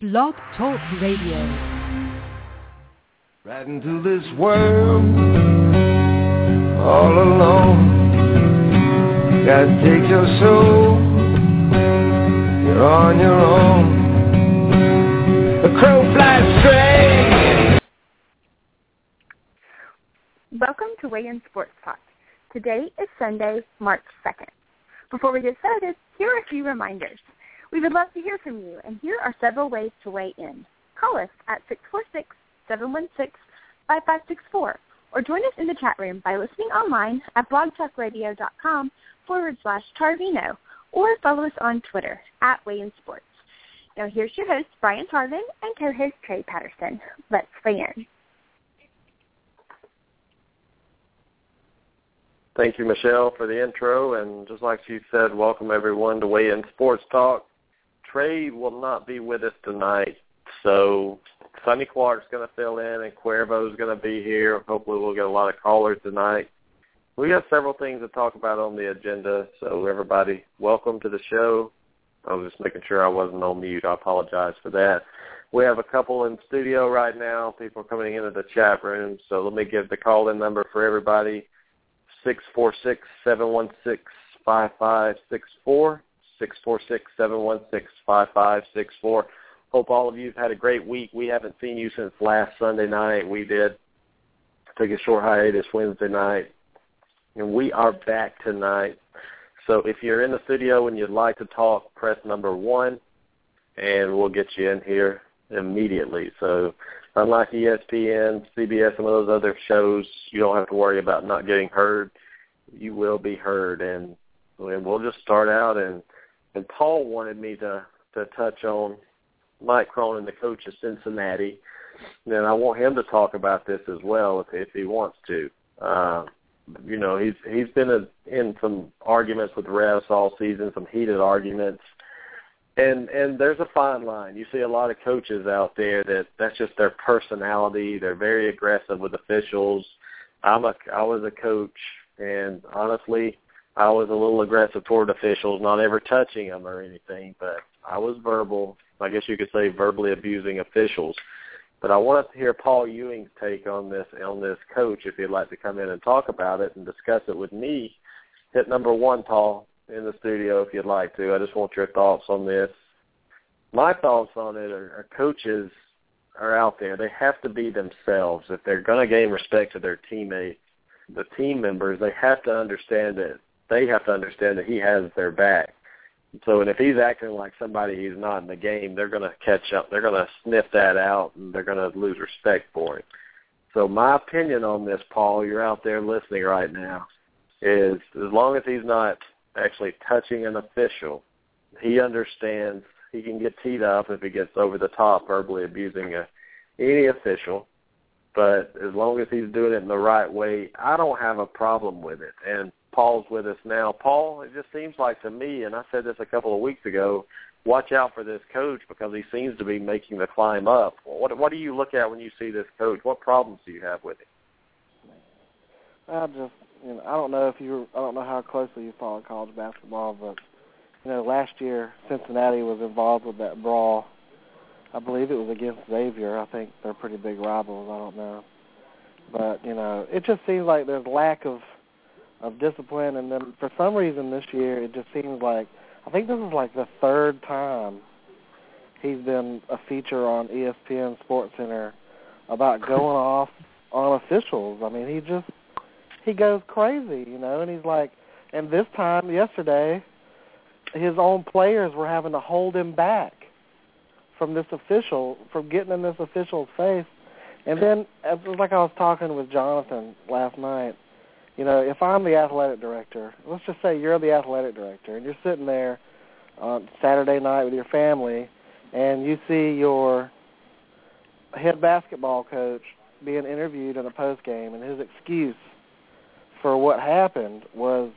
Blog Talk Radio. Right into this world all alone. Gotta take your soul. You're on your own. The crow flies straight. Welcome to Weigh In Sports Talk. Today is Sunday, March 2nd. Before we get started, here are a few reminders. We would love to hear from you, and here are several ways to weigh in. Call us at 646-716-5564, or join us in the chat room by listening online at blogtalkradio.com forward slash Tarvino, or follow us on Twitter at Weigh In Sports. Now here's your host, Brian Tarvin, and co-host Trey Patterson. Let's weigh in. Thank you, Michelle, for the intro. And just like she said, welcome everyone to Weigh In Sports Talk. Trey will not be with us tonight, so Sonny Clark's going to fill in, and Cuervo's going to be here. Hopefully, we'll get a lot of callers tonight. We got several things to talk about on the agenda, so everybody, welcome to the show. I was just making sure I wasn't on mute. I apologize for that. We have a couple in studio right now. People are coming into the chat room, so let me give the call-in number for everybody, six four six seven one six five five six four. 646-716-5564. Hope all of you have had a great week. We haven't seen you since last Sunday night. We did take a short hiatus Wednesday night, and we are back tonight. So if you're in the studio and you'd like to talk, press number one, and we'll get you in here immediately. So unlike ESPN, CBS, and those other shows, you don't have to worry about not getting heard. You will be heard, and, and we'll just start out and – and Paul wanted me to to touch on Mike Cronin, the coach of Cincinnati, and I want him to talk about this as well if if he wants to. Uh, you know, he's he's been a, in some arguments with refs all season, some heated arguments, and and there's a fine line. You see a lot of coaches out there that that's just their personality. They're very aggressive with officials. I'm a I was a coach, and honestly, I was a little aggressive toward officials, not ever touching them or anything, but I was verbal. I guess you could say verbally abusing officials. But I wanted to hear Paul Ewing's take on this on this coach. If you'd like to come in and talk about it and discuss it with me, hit number one, Paul, in the studio if you'd like to. I just want your thoughts on this. My thoughts on it are, are coaches are out there. They have to be themselves if they're going to gain respect to their teammates, the team members. They have to understand that they have to understand that he has their back. So, and if he's acting like somebody he's not in the game, they're going to catch up. They're going to sniff that out, and they're going to lose respect for him. So, my opinion on this, Paul, you're out there listening right now, is as long as he's not actually touching an official, he understands he can get teed up if he gets over the top verbally abusing a, any official. But as long as he's doing it in the right way, I don't have a problem with it. And Paul's with us now. Paul, it just seems like to me, and I said this a couple of weeks ago, watch out for this coach because he seems to be making the climb up. What what do you look at when you see this coach? What problems do you have with him? I just, you know, I don't know if you, I don't know how closely you follow college basketball, but you know, last year Cincinnati was involved with that brawl. I believe it was against Xavier. I think they're pretty big rivals. I don't know, but you know, it just seems like there's lack of of discipline. And then for some reason this year, it just seems like I think this is like the third time he's been a feature on ESPN Sports Center about going off on officials. I mean, he just he goes crazy, you know. And he's like, and this time yesterday, his own players were having to hold him back from this official from getting in this official's face. And then, it was like I was talking with Jonathan last night you know, if I'm the athletic director, let's just say you're the athletic director and you're sitting there on Saturday night with your family and you see your head basketball coach being interviewed in a post game and his excuse for what happened was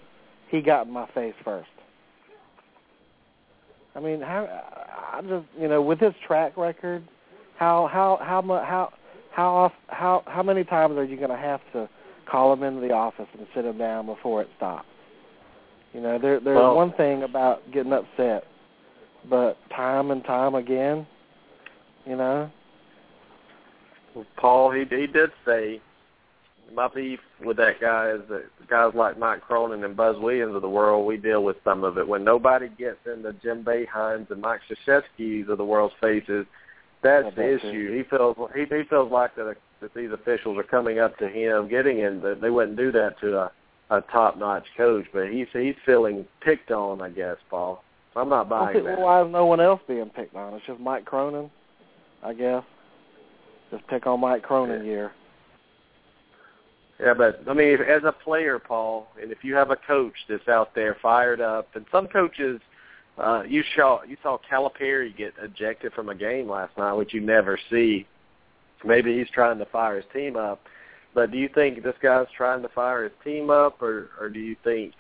he got in my face first. I mean, how I just you know with his track record, how how how how how off, how how many times are you going to have to call him into the office and sit him down before it stops. You know, there there's well, one thing about getting upset, but time and time again, You know. Paul, he he did say my beef with that guy is that guys like Mike Cronin and Buzz Williams of the world, we deal with some of it. When nobody gets in the Jim Boeheim's and Mike Krzyzewski's of the world's faces, that's the that's issue. He feels he he feels like that that these officials are coming up to him, getting in. They wouldn't do that to a a top notch coach, but he's he's feeling picked on, I guess, Paul. I'm not buying well, that. why is no one else being picked on? It's just Mike Cronin, I guess. Just pick on Mike Cronin year. Yeah, but I mean, if, as a player, Paul, and if you have a coach that's out there fired up, and some coaches, uh, you saw you saw Calipari get ejected from a game last night, which you never see. Maybe he's trying to fire his team up, but do you think this guy's trying to fire his team up, or or do you think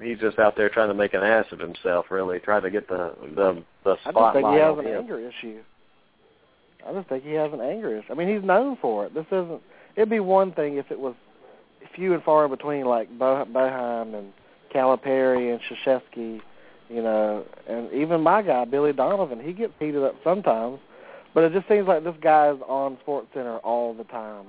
he's just out there trying to make an ass of himself, really trying to get the the the I just think he has an anger issue. I just think he has an anger issue. I mean, he's known for it. This isn't. It'd be one thing if it was few and far in between, like Bo- Boeheim and Calipari and Krzyzewski, you know, and even my guy Billy Donovan. He gets heated up sometimes, but it just seems like this guy's on Sports Center all the time,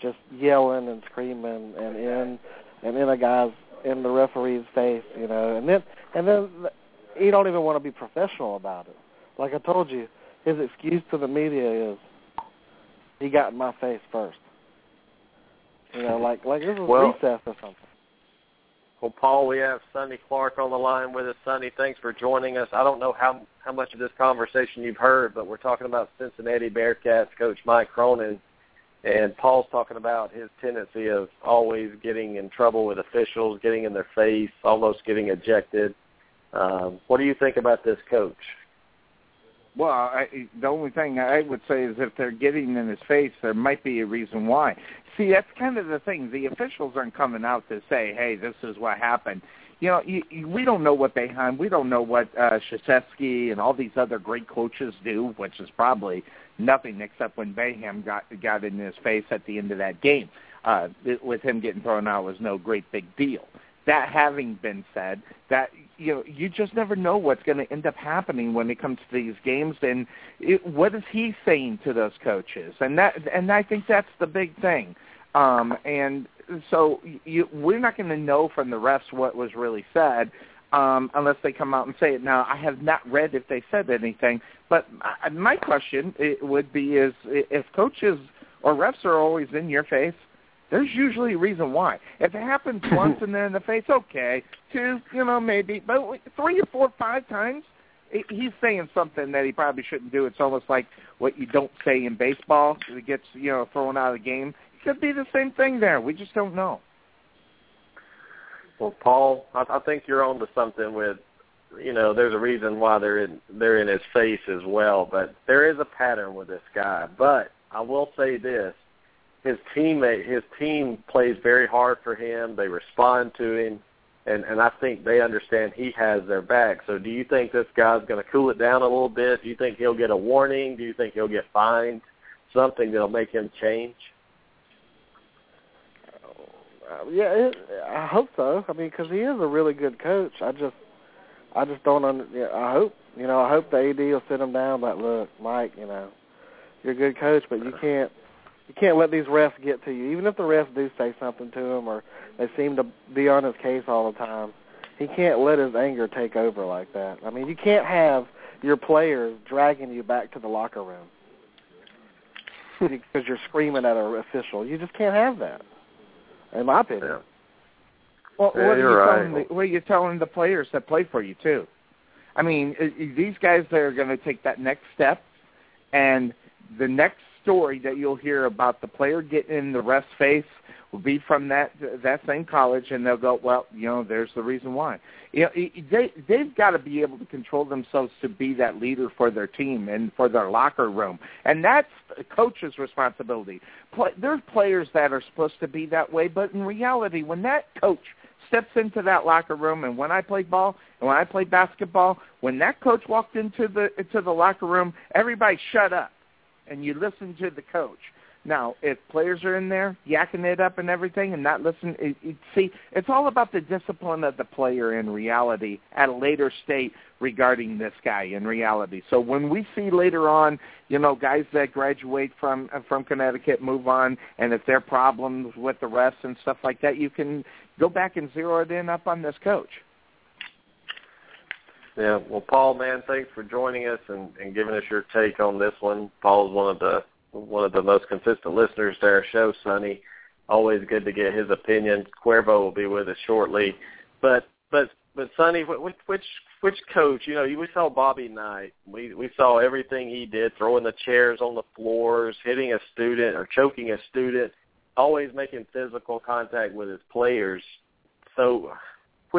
just yelling and screaming and in and in a guy's in the referee's face, you know, and then and then he don't even want to be professional about it. Like I told you, his excuse to the media is he got in my face first. You know, like like this was Well- recess or something. Well, Paul, we have Sonny Clark on the line with us. Sonny, thanks for joining us. I don't know how how much of this conversation you've heard, but we're talking about Cincinnati Bearcats coach Mike Cronin, and Paul's talking about his tendency of always getting in trouble with officials, getting in their face, almost getting ejected. Um, what do you think about this coach? Well, I, the only thing I would say is if they're getting in his face, there might be a reason why. See, that's kind of the thing. The officials aren't coming out to say, "Hey, this is what happened." You know, you, you, we don't know what Boeheim, we don't know what uh, Krzyzewski and all these other great coaches do, which is probably nothing except when Boeheim got got in his face at the end of that game. Uh, it, with him getting thrown out was no great big deal. That having been said, that you know, you just never know what's going to end up happening when it comes to these games, and it, what is he saying to those coaches? And that, and I think that's the big thing. Um, and so you, we're not going to know from the refs what was really said um, unless they come out and say it. Now, I have not read if they said anything, but my, question it would be is if coaches or refs are always in your face, there's usually a reason why. If it happens once and then in the face, okay. Two, you know, maybe. But three or four, five times, he's saying something that he probably shouldn't do. It's almost like what you don't say in baseball. It gets, you know, thrown out of the game. It could be the same thing there. We just don't know. Well, Paul, I, I think you're on to something with, you know, there's a reason why they're in they're in his face as well. But there is a pattern with this guy. But I will say this: his teammate, his team plays very hard for him. They respond to him, and and I think they understand he has their back. So, do you think this guy's going to cool it down a little bit? Do you think he'll get a warning? Do you think he'll get fined? Something that'll make him change? Yeah, it, I hope so. I mean, because he is a really good coach. I just, I just don't. Under, I hope, you know, I hope the AD will sit him down. Like, look, Mike, you know, you're a good coach, but you can't, you can't let these refs get to you. Even if the refs do say something to him, or they seem to be on his case all the time, he can't let his anger take over like that. I mean, you can't have your players dragging you back to the locker room because you're screaming at an official. You just can't have that, in my opinion. Yeah. Well, Yeah, what are you you're telling right. the, what are you telling the players that play for you too? I mean, i- i- these guys that are going to take that next step, and the next story that you'll hear about the player getting in the ref's face will be from that that same college, and they'll go, well, you know, there's the reason why. You know, they they've got to be able to control themselves to be that leader for their team and for their locker room, and that's the coach's responsibility. There's players that are supposed to be that way, but in reality, when that coach steps into that locker room and when I played ball and when I played basketball, when that coach walked into the into the locker room, everybody shut up and you listen to the coach. Now, if players are in there yakking it up and everything and not listening, it, it, see, it's all about the discipline of the player in reality at a later state regarding this guy in reality. So when we see later on, you know, guys that graduate from uh, from Connecticut move on, and if there are problems with the refs and stuff like that, you can go back and zero it in up on this coach. Yeah, well, Paul, man, thanks for joining us and, and giving us your take on this one. Paul's one of the one of the most consistent listeners to our show, Sonny. Always good to get his opinion. Cuervo will be with us shortly, but but but Sonny, which which which coach? You know, we saw Bobby Knight. We we saw everything he did, throwing the chairs on the floors, hitting a student or choking a student, always making physical contact with his players. So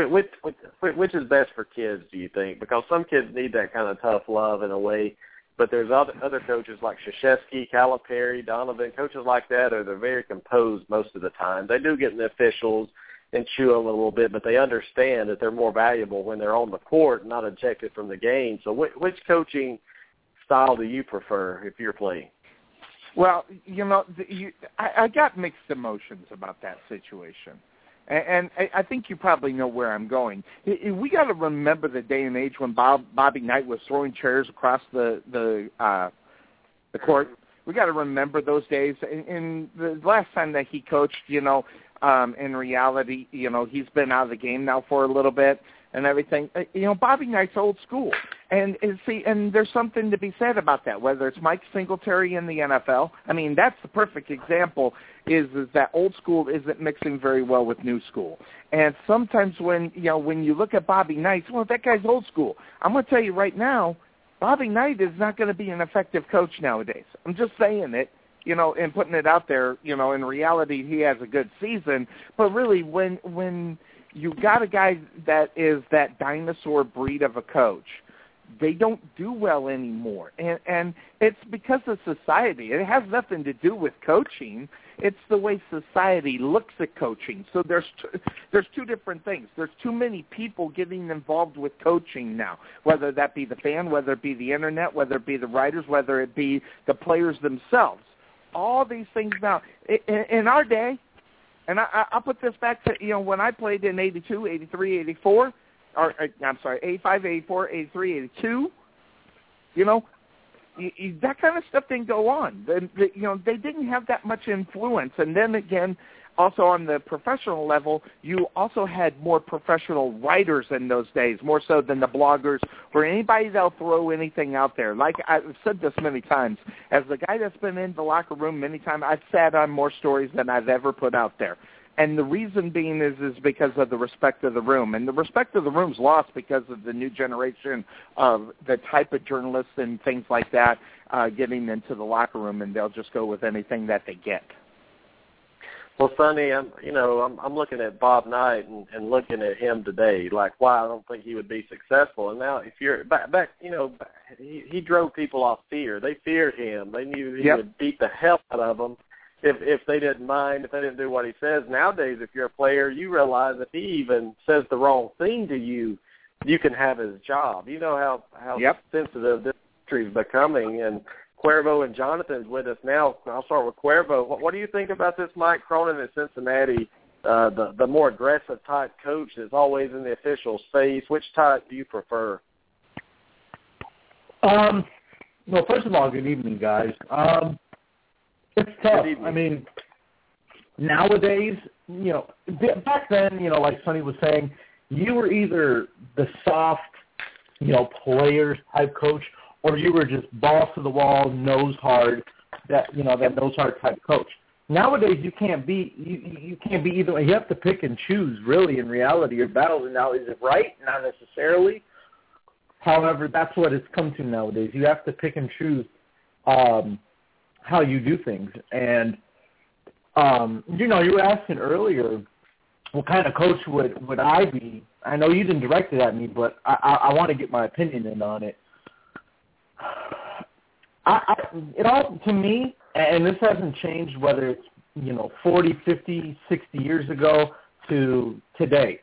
which, which, which is best for kids, do you think? Because some kids need that kind of tough love in a way, but there's other other coaches like Krzyzewski, Calipari, Donovan, coaches like that are they're very composed most of the time. They do get in the officials and chew them a little bit, but they understand that they're more valuable when they're on the court, not ejected from the game. So, which, which coaching style do you prefer if you're playing? Well, you know, the, you, I, I got mixed emotions about that situation and I think you probably know where I'm going. We got to remember the day and age when Bob Bobby Knight was throwing chairs across the the uh, the court. We got to remember those days. And the last time that he coached, you know, um, in reality, you know, he's been out of the game now for a little bit and everything. Uh, you know, Bobby Knight's old school, and, and see, and there's something to be said about that. Whether it's Mike Singletary in the NFL, I mean, that's the perfect example. Is is that old school isn't mixing very well with new school, and sometimes when you know when you look at Bobby Knight, well, that guy's old school. I'm going to tell you right now, Bobby Knight is not going to be an effective coach nowadays. I'm just saying it you know, and putting it out there, you know, in reality he has a good season, but really when when you got a guy that is that dinosaur breed of a coach. They don't do well anymore, and and it's because of society. It has nothing to do with coaching. It's the way society looks at coaching. So there's t- there's two different things. There's too many people getting involved with coaching now, whether that be the fan, whether it be the internet, whether it be the writers, whether it be the players themselves. All these things now. In, in our day, and I, I'll put this back to, you know, when I played in 82, 83, 84, or uh, I'm sorry, 85, 84, 83, 82, you know, you, you, that kind of stuff didn't go on. The, the, you know, they didn't have that much influence. And then again, also on the professional level, you also had more professional writers in those days, more so than the bloggers or anybody that'll throw anything out there. Like I've said this many times, as the guy that's been in the locker room many times, I've sat on more stories than I've ever put out there. And the reason being is is because of the respect of the room, and the respect of the room's lost because of the new generation of the type of journalists and things like that uh, getting into the locker room, and they'll just go with anything that they get. Well, Sonny, I'm you know I'm I'm looking at Bob Knight and, and looking at him today, like why I don't think he would be successful. And now, if you're back, back you know, he he drove people off fear. They feared him. They knew he yep. would beat the hell out of them if if they didn't mind, if they didn't do what he says. Nowadays, if you're a player, you realize if he even says the wrong thing to you, you can have his job. You know how how yep. sensitive this country is becoming, and Cuervo and Jonathan's with us now. I'll start with Cuervo. What, what do you think about this Mike Cronin in Cincinnati? Uh, the the more aggressive type coach that's always in the official's face. Which type do you prefer? Um, well, first of all, good evening, guys. Um, it's tough. I mean, nowadays, you know, back then, you know, like Sonny was saying, you were either the soft, you know, players type coach, or you were just balls to the wall, nose hard, that you know that nose hard type coach. Nowadays, you can't be you you can't be either. You have to pick and choose. Really, in reality, your battles. Are now, is it right? Not necessarily. However, that's what it's come to nowadays. You have to pick and choose um, how you do things. And um, you know, you were asking earlier, what kind of coach would would I be? I know you didn't direct it at me, but I, I, I want to get my opinion in on it. I, I, it all to me, and this hasn't changed whether it's you know 40, 50, 60 years ago to today.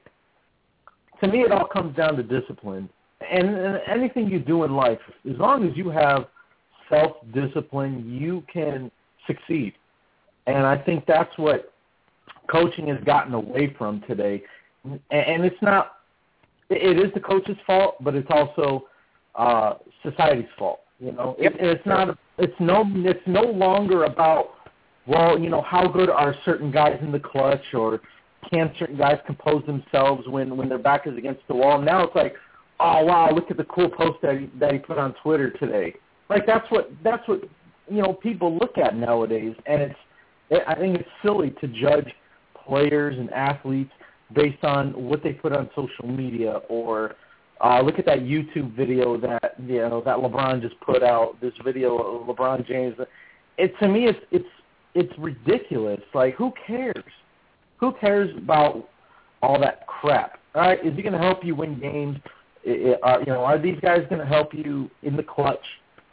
To me, it all comes down to discipline, and, and anything you do in life, as long as you have self-discipline, you can succeed. and I think that's what coaching has gotten away from today. And it's not it is the coach's fault, but it's also uh society's fault. You know, yep. it, it's not. It's no. It's no longer about well, you know, how good are certain guys in the clutch, or can certain guys compose themselves when when their back is against the wall. Now it's like, oh wow, look at the cool post that he, that he put on Twitter today. Like that's what that's what you know people look at nowadays, and it's. I think it's silly to judge players and athletes based on what they put on social media or uh, look at that YouTube video that you know that LeBron just put out. This video of LeBron James. It to me, it's it's it's ridiculous. Like, who cares? Who cares about all that crap? All right, is he going to help you win games? It, uh, you know, are these guys going to help you in the clutch?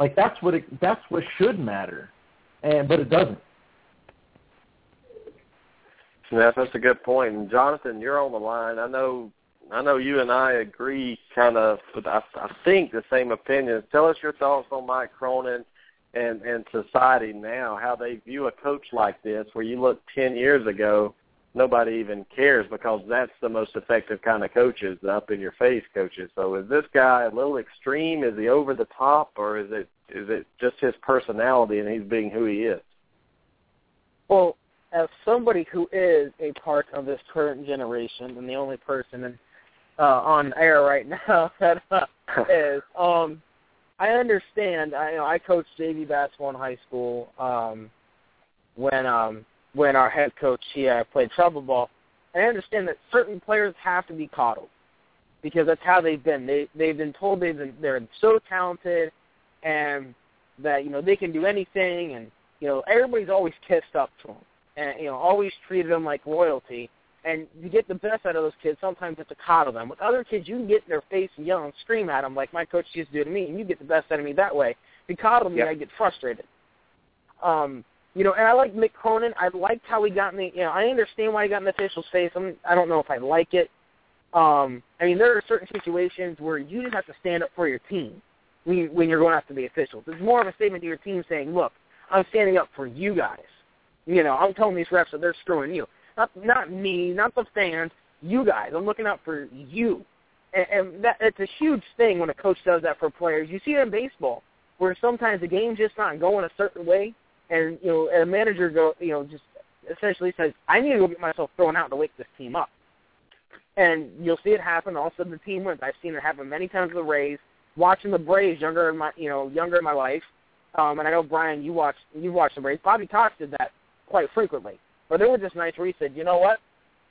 Like, that's what it, that's what should matter, and but it doesn't. Yeah, that's a good point. And Jonathan, you're on the line. I know I know you and I agree kind of, I, I think the same opinions. Tell us your thoughts on Mike Cronin and and society now, how they view a coach like this, where you look ten years ago, nobody even cares because that's the most effective kind of coaches, the up in your face coaches. So is this guy a little extreme? Is he over the top, or is it is it just his personality and he's being who he is? Well, as somebody who is a part of this current generation and the only person in uh, on air right now that uh, is. Um, I understand. I you know I coached JV basketball in high school. Um, when um when our head coach he uh, played travel ball, And I understand that certain players have to be coddled because that's how they've been. They they've been told they've been they're so talented and that you know they can do anything and you know everybody's always kissed up to them and you know always treated them like royalty and you get the best out of those kids, sometimes it's to coddle them. With other kids, you can get in their face and yell and scream at them like my coach used to do to me, and you get the best out of me that way. If you coddle me, yep. I get frustrated. Um, you know, and I like Mick Cronin. I liked how he got in the, you know, I understand why he got in the official's face. I'm, I don't know if I like it. Um, I mean, there are certain situations where you just have to stand up for your team when, you, when you're going after the officials. It's more of a statement to your team saying, look, I'm standing up for you guys. You know, I'm telling these refs that they're screwing you. Not not me, not the fans, you guys. I'm looking out for you. And, and that it's a huge thing when a coach does that for players. You see it in baseball, where sometimes the game's just not going a certain way, and you know, and a manager go, you know, just essentially says, "I need to go get myself thrown out to wake this team up." And you'll see it happen. All of a sudden, the team wins. I've seen it happen many times with the Rays. Watching the Braves younger in my, you know, younger in my life, um, and I know Brian, you watch, you watched the Braves. Bobby Cox did that quite frequently. But there were just nights where he said, you know what,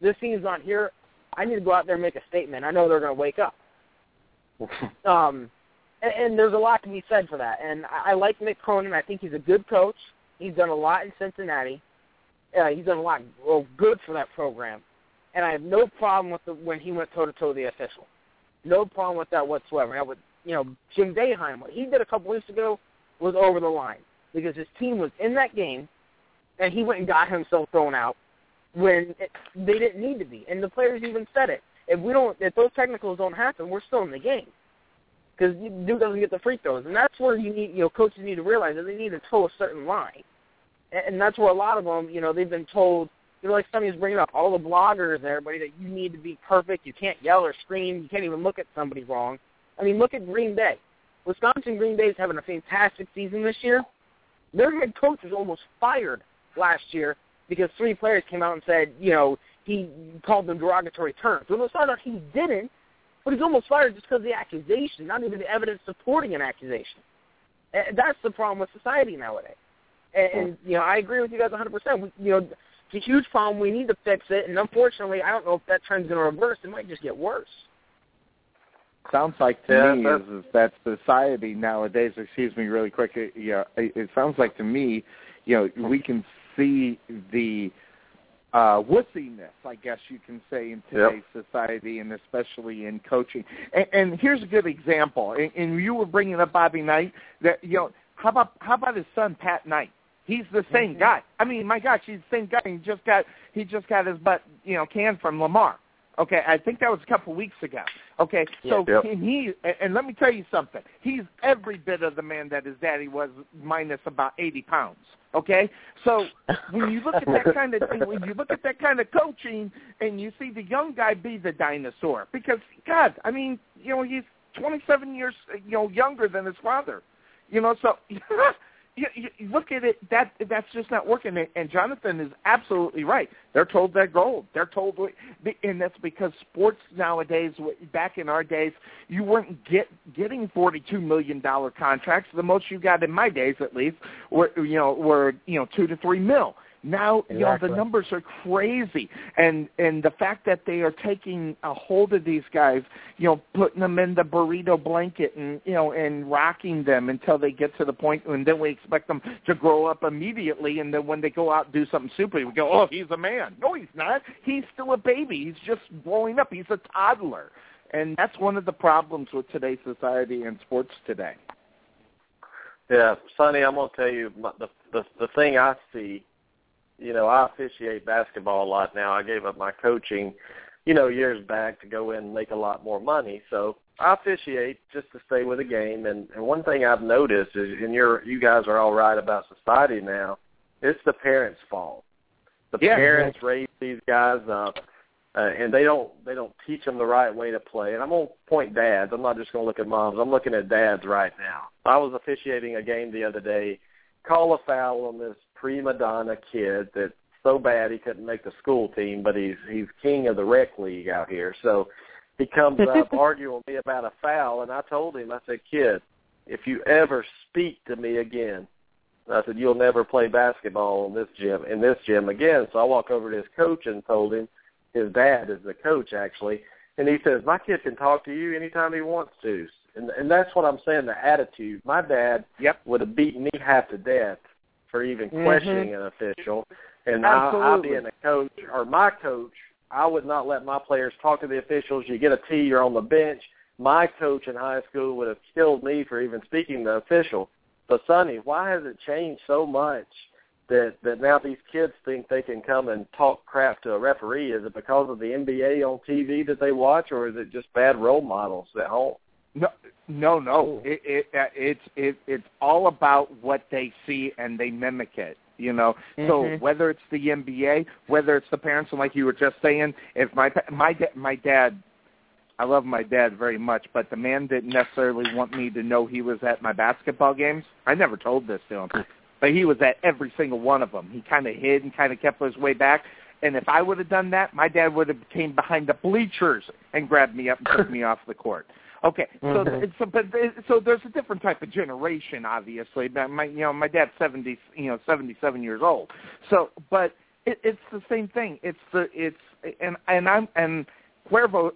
this team's not here. I need to go out there and make a statement. I know they're going to wake up. um, and, and there's a lot to be said for that. And I, I like Mick Cronin. I think he's a good coach. He's done a lot in Cincinnati. Uh, he's done a lot well, good for that program. And I have no problem with the, when he went toe to toe with the official. No problem with that whatsoever. Now, with you know Jim Boeheim, what he did a couple weeks ago was over the line because his team was in that game and he went and got himself thrown out when it, they didn't need to be. And the players even said it. If we don't, if those technicals don't happen, we're still in the game because dude doesn't get the free throws, and that's where you need, you know, coaches need to realize that they need to toe a certain line, and, and that's where a lot of them, you know, they've been told, you know, like somebody's bringing up all the bloggers and everybody that you need to be perfect, you can't yell or scream, you can't even look at somebody wrong. I mean, look at Green Bay. Wisconsin Green Bay is having a fantastic season this year. Their head coach is almost fired last year because three players came out and said, you know, he called them derogatory terms. Well, it's not that he didn't, but he's almost fired just because of the accusation, not even the evidence supporting an accusation. And that's the problem with society nowadays. And, hmm. and you know, I agree with you guys 100%. We, you know, it's a huge problem. We need to fix it. And unfortunately, I don't know if that trend's going to reverse. It might just get worse. Sounds like to yeah, me is, is that society nowadays. Excuse me, really quick. It, yeah, it, it sounds like to me, you know, we can see the uh, wussiness, I guess you can say, in today's yep. society, and especially in coaching. And, and here's a good example. And, and you were bringing up Bobby Knight. That you know, how about how about his son Pat Knight? He's the same mm-hmm. guy. I mean, my gosh, he's the same guy. He just got he just got his butt you know canned from Lamar. Okay, I think that was a couple weeks ago. Okay, so Yep. he and let me tell you something. He's every bit of the man that his daddy was, minus about eighty pounds. Okay, so when you look at that kind of when you look at that kind of coaching, and you see the young guy be the dinosaur, because God, I mean, you know, he's twenty seven years, you know, younger than his father. You know, so you, you look at it that that's just not working. And, and Jonathan is absolutely right. They're told they're gold. They're told and that's because sports nowadays back in our days you weren't get getting 42 million dollar contracts. The most you got in my days at least were you know were you know 2 to 3 mil now you know the numbers are crazy. And and the fact that they are taking a hold of these guys you know putting them in the burrito blanket and you know and rocking them until they get to the point and then we expect them to grow up immediately. And then when they go out and do something stupid we go oh he's a man. No he's not. He's still a baby. He's just growing up. He's a toddler. And that's one of the problems with today's society and sports today. Yeah, Sonny, I'm gonna tell you the the the thing I see. You know, I officiate basketball a lot now. I gave up my coaching, you know, years back to go in and make a lot more money. So I officiate just to stay with the game. And, and one thing I've noticed is, and you're you guys are all right about society now. It's the parents' fault. The Yeah. parents raise these guys up, uh, and they don't they don't teach them the right way to play. And I'm gonna point dads. I'm not just gonna look at moms. I'm looking at dads right now. I was officiating a game the other day. Call a foul on this prima donna kid that's so bad he couldn't make the school team, but he's he's king of the rec league out here. So he comes up arguing with me about a foul, and I told him, I said, kid, if you ever speak to me again, I said, you'll never play basketball in this gym in this gym again. So I walk over to his coach and told him, his dad is the coach actually, and he says, my kid can talk to you anytime he wants to. And and that's what I'm saying, the attitude. My dad Yep. would have beaten me half to death for even Mhm. questioning an official. And I, I being a coach or my coach, I would not let my players talk to the officials. You get a T, you're on the bench. My coach in high school would have killed me for even speaking to the official. But Sonny, why has it changed so much that that now these kids think they can come and talk crap to a referee? Is it because of the NBA on TV that they watch, or is it just bad role models at home? No, no, no. It, it, uh, it's it, it's all about what they see and they mimic it. You know, so Mhm. whether it's the NBA, whether it's the parents, and like you were just saying, if my pa- my my dad, I love my dad very much, but the man didn't necessarily want me to know he was at my basketball games. I never told this to him, but he was at every single one of them. He kind of hid and kind of kept his way back. And if I would have done that, my dad would have came behind the bleachers and grabbed me up and took me off the court. Okay, so Mhm. so but so there's a different type of generation, obviously. My you know my dad's seventy you know seventy seven years old. So, but it, it's the same thing. It's the it's and and I'm and Cuervo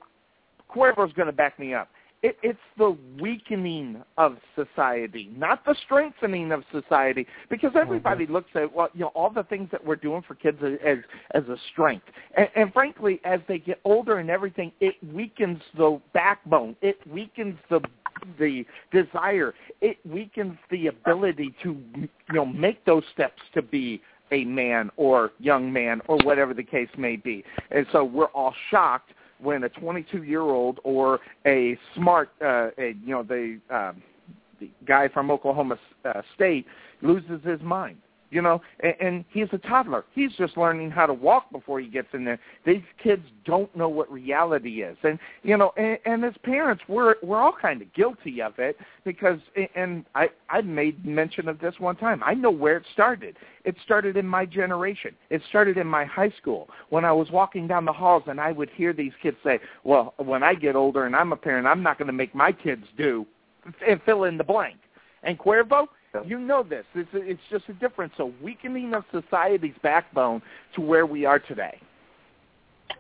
Cuervo's going to back me up. It, it's the weakening of society, not the strengthening of society, because everybody mm-hmm. looks at well, you know, all the things that we're doing for kids as as a strength, and, and frankly, as they get older and everything, it weakens the backbone. It weakens the the desire. It weakens the ability to you know make those steps to be a man or young man or whatever the case may be. And so we're all shocked when a 22-year-old or a smart, uh, a, you know, the, um, the guy from Oklahoma uh, State loses his mind. You know, and, and he's a toddler. He's just learning how to walk before he gets in there. These kids don't know what reality is, and you know, and, and as parents, we're we're all kind of guilty of it because, and I I made mention of this one time. I know where it started. It started in my generation. It started in my high school when I was walking down the halls and I would hear these kids say, "Well, when I get older and I'm a parent, I'm not going to make my kids do," and fill in the blank. And Cuervo, you know this. It's, it's just a difference, a weakening of society's backbone to where we are today.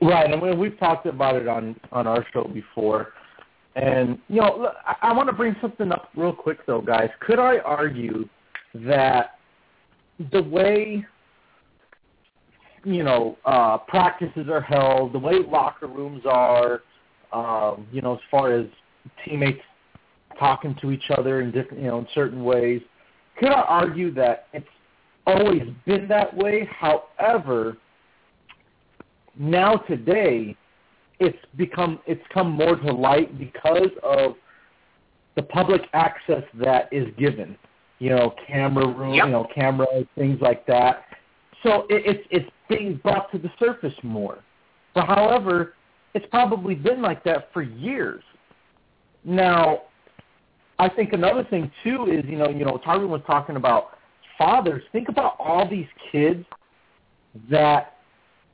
Right, and we, we've talked about it on on our show before. And you know, look, I, I want to bring something up real quick though, guys. Could I argue that the way you know uh, practices are held, the way locker rooms are, um, you know, as far as teammates talking to each other in different, you know, in certain ways, could I argue that it's always been that way? However, now today it's become it's come more to light because of the public access that is given. You know, camera room, Yep. you know, camera things like that. So it, it's it's being brought to the surface more. But however, it's probably been like that for years. Now, I think another thing too is you know you know Tarvin was talking about fathers. Think about all these kids that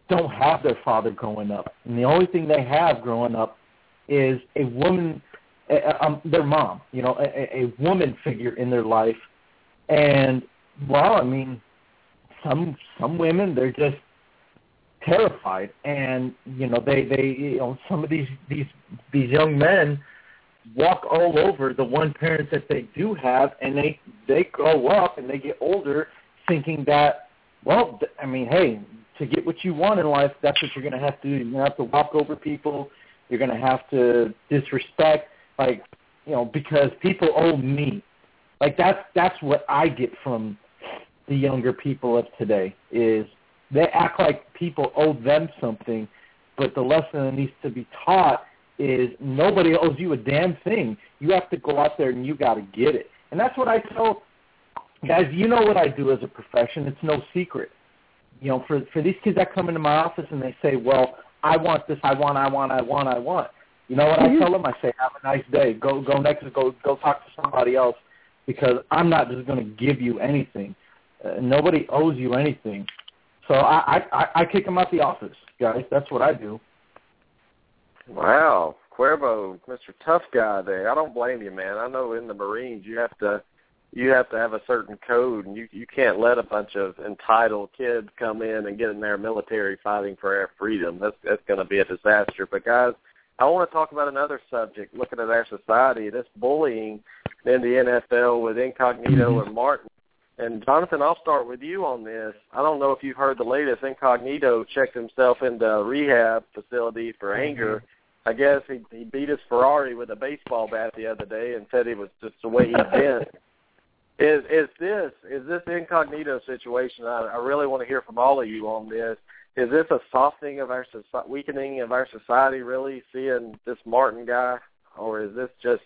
don't have their father growing up, and the only thing they have growing up is a woman, um, their mom. You know, a, a woman figure in their life, and well, I mean, some some women they're just terrified, and you know they they you know some of these these these young men walk all over the one parent that they do have, and they they grow up and they get older thinking that, well, I mean, hey, to get what you want in life, that's what you're going to have to do. You're going to have to walk over people. You're going to have to disrespect, like, you know, because people owe me. Like that's that's what I get from the younger people of today is they act like people owe them something, but the lesson that needs to be taught is nobody owes you a damn thing. You have to go out there and you got to get it. And that's what I tell guys. You know what I do as a profession. It's no secret. You know, for for these kids that come into my office and they say, "Well, I want this. I want. I want. I want. I want." You know what I tell them? I say, "Have a nice day. Go go next. Go go talk to somebody else." Because I'm not just going to give you anything. Uh, nobody owes you anything. So I, I I I kick them out the office, guys. That's what I do. Wow, Cuervo, Mr. Tough Guy there. I don't blame you, man. I know in the Marines you have to you have to have a certain code and you you can't let a bunch of entitled kids come in and get in their military fighting for our freedom. That's that's gonna be a disaster. But guys, I want to talk about another subject, looking at our society, this bullying in the NFL with Incognito mm-hmm. and Martin. And Jonathan, I'll start with you on this. I don't know if you've heard the latest. Incognito checked himself into a rehab facility for mm-hmm. anger. I guess he he beat his Ferrari with a baseball bat the other day and said it was just the way he'd been. is is this is this incognito situation? I, I really want to hear from all of you on this. Is this a softening of our soci- weakening of our society? Really seeing this Martin guy, or is this just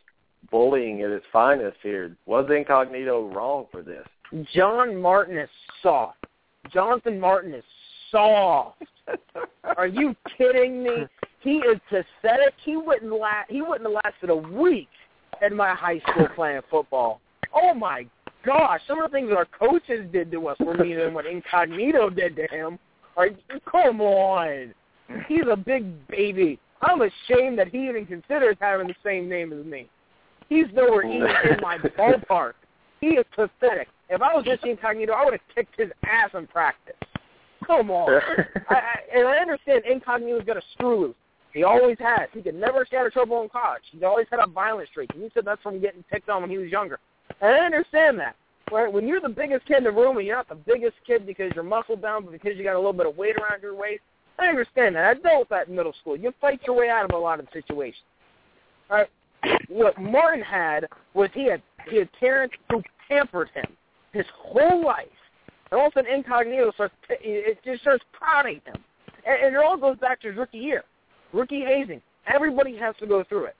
bullying at its finest here? Was incognito wrong for this? John Martin is soft. Jonathan Martin is soft. Are you kidding me? He is pathetic. He wouldn't la- he wouldn't have lasted a week at my high school playing football. Oh my gosh, some of the things our coaches did to us were meaner than what Incognito did to him. Come on. He's a big baby. I'm ashamed that he even considers having the same name as me. He's nowhere even in my ballpark. He is pathetic. If I was just Incognito, I would have kicked his ass in practice. Come on. I, I, and I understand Incognito's got a screw loose. He always has. He could never stay out trouble in college. He's always had a violent streak. And he said that's from getting picked on when he was younger. And I understand that. Right? When you're the biggest kid in the room and you're not the biggest kid because you're muscle bound, but because you got a little bit of weight around your waist, I understand that. I dealt with that in middle school. You fight your way out of a lot of situations. Right. What Martin had was he had he had parents who pampered him his whole life. And all of a sudden, incognito starts it just starts prodding him, and, and it all goes back to his rookie year, rookie hazing. Everybody has to go through it,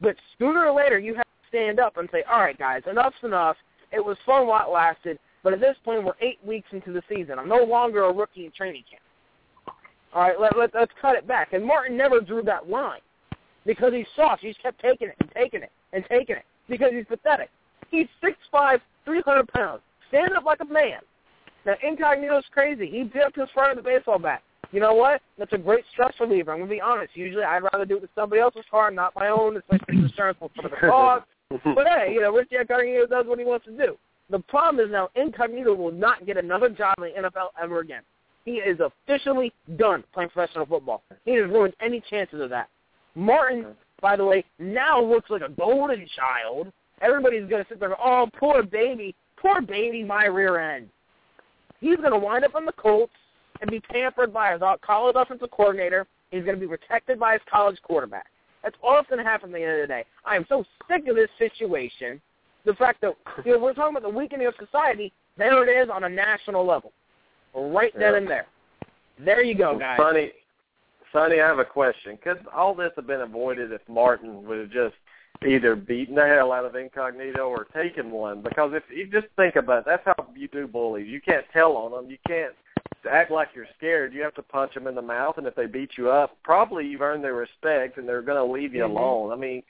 but sooner or later, you have to stand up and say, "All right, guys, enough's enough. It was fun while it lasted, but at this point, we're eight weeks into the season. I'm no longer a rookie in training camp. All right, let, let, let's cut it back." And Martin never drew that line because he's soft. He's kept taking it and taking it and taking it because he's pathetic. He's six five, three hundred pounds. Stand up like a man. Now, Incognito's crazy. He dipped his front of the baseball bat. You know what? That's a great stress reliever. I'm going to be honest. Usually I'd rather do it with somebody else's car, not my own, especially if it's insurance for the cause. But hey, you know, Richie Incognito does what he wants to do. The problem is now Incognito will not get another job in the NFL ever again. He is officially done playing professional football. He has ruined any chances of that. Martin, by the way, now looks like a golden child. Everybody's going to sit there and go, oh, poor baby, poor baby, my rear end. He's going to wind up on the Colts and be pampered by his college offensive coordinator. He's going to be protected by his college quarterback. That's all that's going to happen at the end of the day. I am so sick of this situation. The fact that you know, we're talking about the weakening of society, there it is on a national level, right then Yeah. and there. There you go, guys. Funny, Sonny, I have a question. Could all this have been avoided if Martin would have just either beaten the hell out of Incognito or taken one? Because if you just think about it, that's how you do bullies. You can't tell on them. You can't act like you're scared. You have to punch them in the mouth, and if they beat you up, probably you've earned their respect, and they're going to leave you mm-hmm. alone. I mean,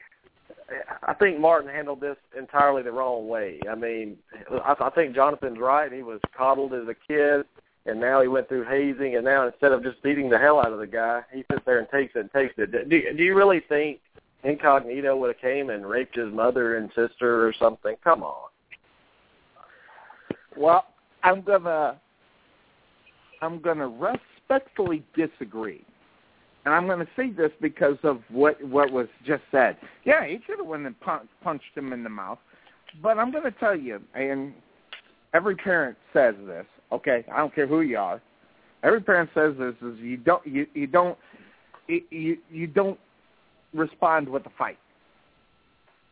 I think Martin handled this entirely the wrong way. I mean, I, I think Jonathan's right. He was coddled as a kid, and now he went through hazing, and now instead of just beating the hell out of the guy, he sits there and takes it and takes it. Do, do you really think Incognito would have came and raped his mother and sister or something? Come on. Well, I'm gonna I'm gonna respectfully disagree and I'm going to say this because of what what was just said. Yeah, he should have went and pun- punched him in the mouth, but I'm going to tell you, and every parent says this. Okay, I don't care who you are. Every parent says this: is you don't you you don't you you don't respond with a fight.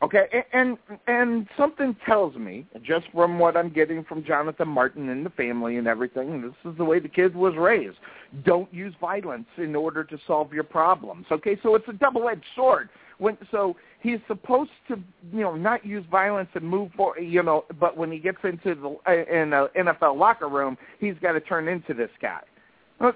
Okay, and and something tells me, just from what I'm getting from Jonathan Martin and the family and everything, this is the way the kid was raised. Don't use violence in order to solve your problems. Okay, so it's a double-edged sword. When so he's supposed to, you know, not use violence and move for, you know, but when he gets into the uh, in a NFL locker room, he's got to turn into this guy.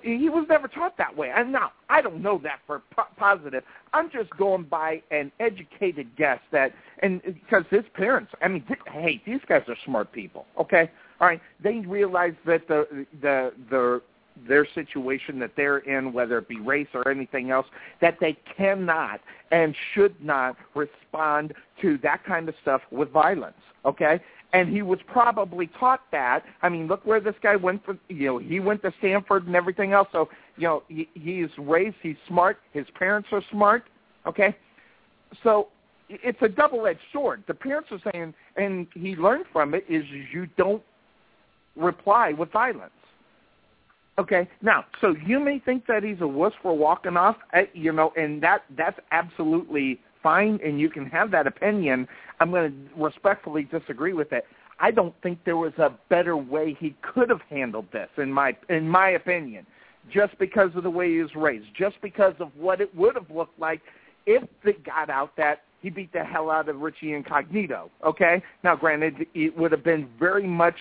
He was never taught that way. And now I don't know that for po- positive. I'm just going by an educated guess that, and because his parents, I mean, th- hey, these guys are smart people. Okay, all right, they realize that the the the their situation that they're in, whether it be race or anything else, that they cannot and should not respond to that kind of stuff with violence. Okay, and he was probably taught that. I mean, look where this guy went for. You know, he went to Stanford and everything else. So you know, he, he's raised. He's smart. His parents are smart. Okay, so it's a double-edged sword. The parents are saying, and he learned from it, is you don't reply with violence. Okay, now, so you may think that he's a wuss for walking off, eh, you know, and that that's absolutely fine, and you can have that opinion. I'm going to respectfully disagree with it. I don't think there was a better way he could have handled this, in my in my opinion, just because of the way he was raised, just because of what it would have looked like if it got out that he beat the hell out of Richie Incognito. Okay, now granted, it would have been very much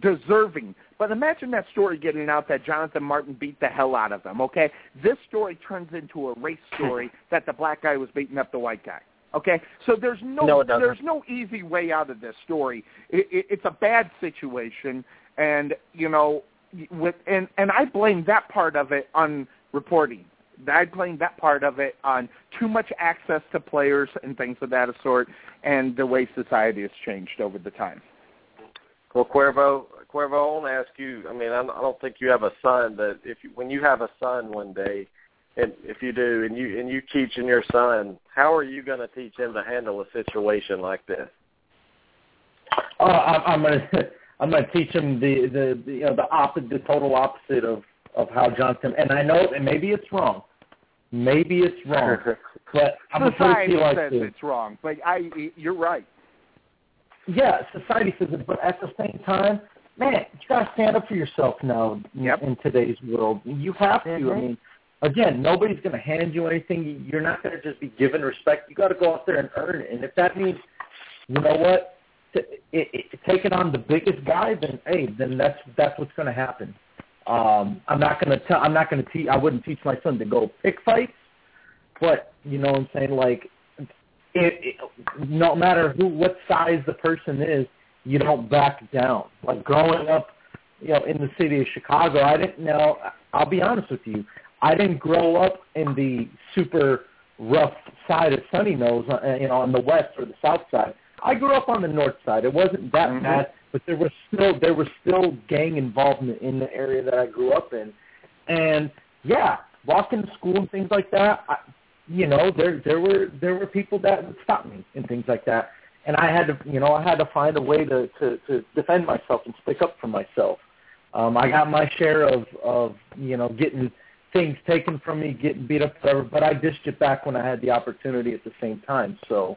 deserving. But imagine that story getting out that Jonathan Martin beat the hell out of them, okay? This story turns into a race story that the black guy was beating up the white guy. Okay, so there's no, no there's no easy way out of this story. It, it, it's a bad situation, and you know, with and and I blame that part of it on reporting. I blame that part of it on too much access to players and things of that sort, and the way society has changed over the time. Well, Cuervo, Cuervo, I want to ask you. I mean, I don't think you have a son, but if you, when you have a son one day, and if you do, and you and you teach teaching your son, how are you going to teach him to handle a situation like this? Uh, I, I'm going to I'm going to teach him the the, the you know the opposite, the total opposite of of how Johnson. And I know, and maybe it's wrong. Maybe it's wrong, but I'm Society like says this. it's wrong, but I you're right yeah, society says it, but at the same time, man, you gotta stand up for yourself now yep. in today's world. You have to. Mm-hmm. I mean, again, nobody's gonna hand you anything. You're not gonna just be given respect. You got to go out there and earn it. And if that means, you know what, t- it, it, taking on the biggest guy, then hey, then that's that's what's gonna happen. Um, I'm not gonna tell. I'm not gonna teach. I wouldn't teach my son to go pick fights, but you know what I'm saying. Like it, it, no matter who, what size the person is, you don't back down. Like growing up, you know, in the city of Chicago, I didn't know. I'll be honest with you, I didn't grow up in the super rough side of Sunny Nose, uh, you know, on the west or the south side. I grew up on the north side. It wasn't that mm-hmm. bad, but there was still there was still gang involvement in the area that I grew up in, and yeah, walking to school and things like that. I, you know, there there were there were people that would stop me and things like that, and I had to you know I had to find a way to to, to defend myself and stick up for myself. Um, I got my share of of you know getting things taken from me, getting beat up, whatever. But I dished it back when I had the opportunity at the same time. So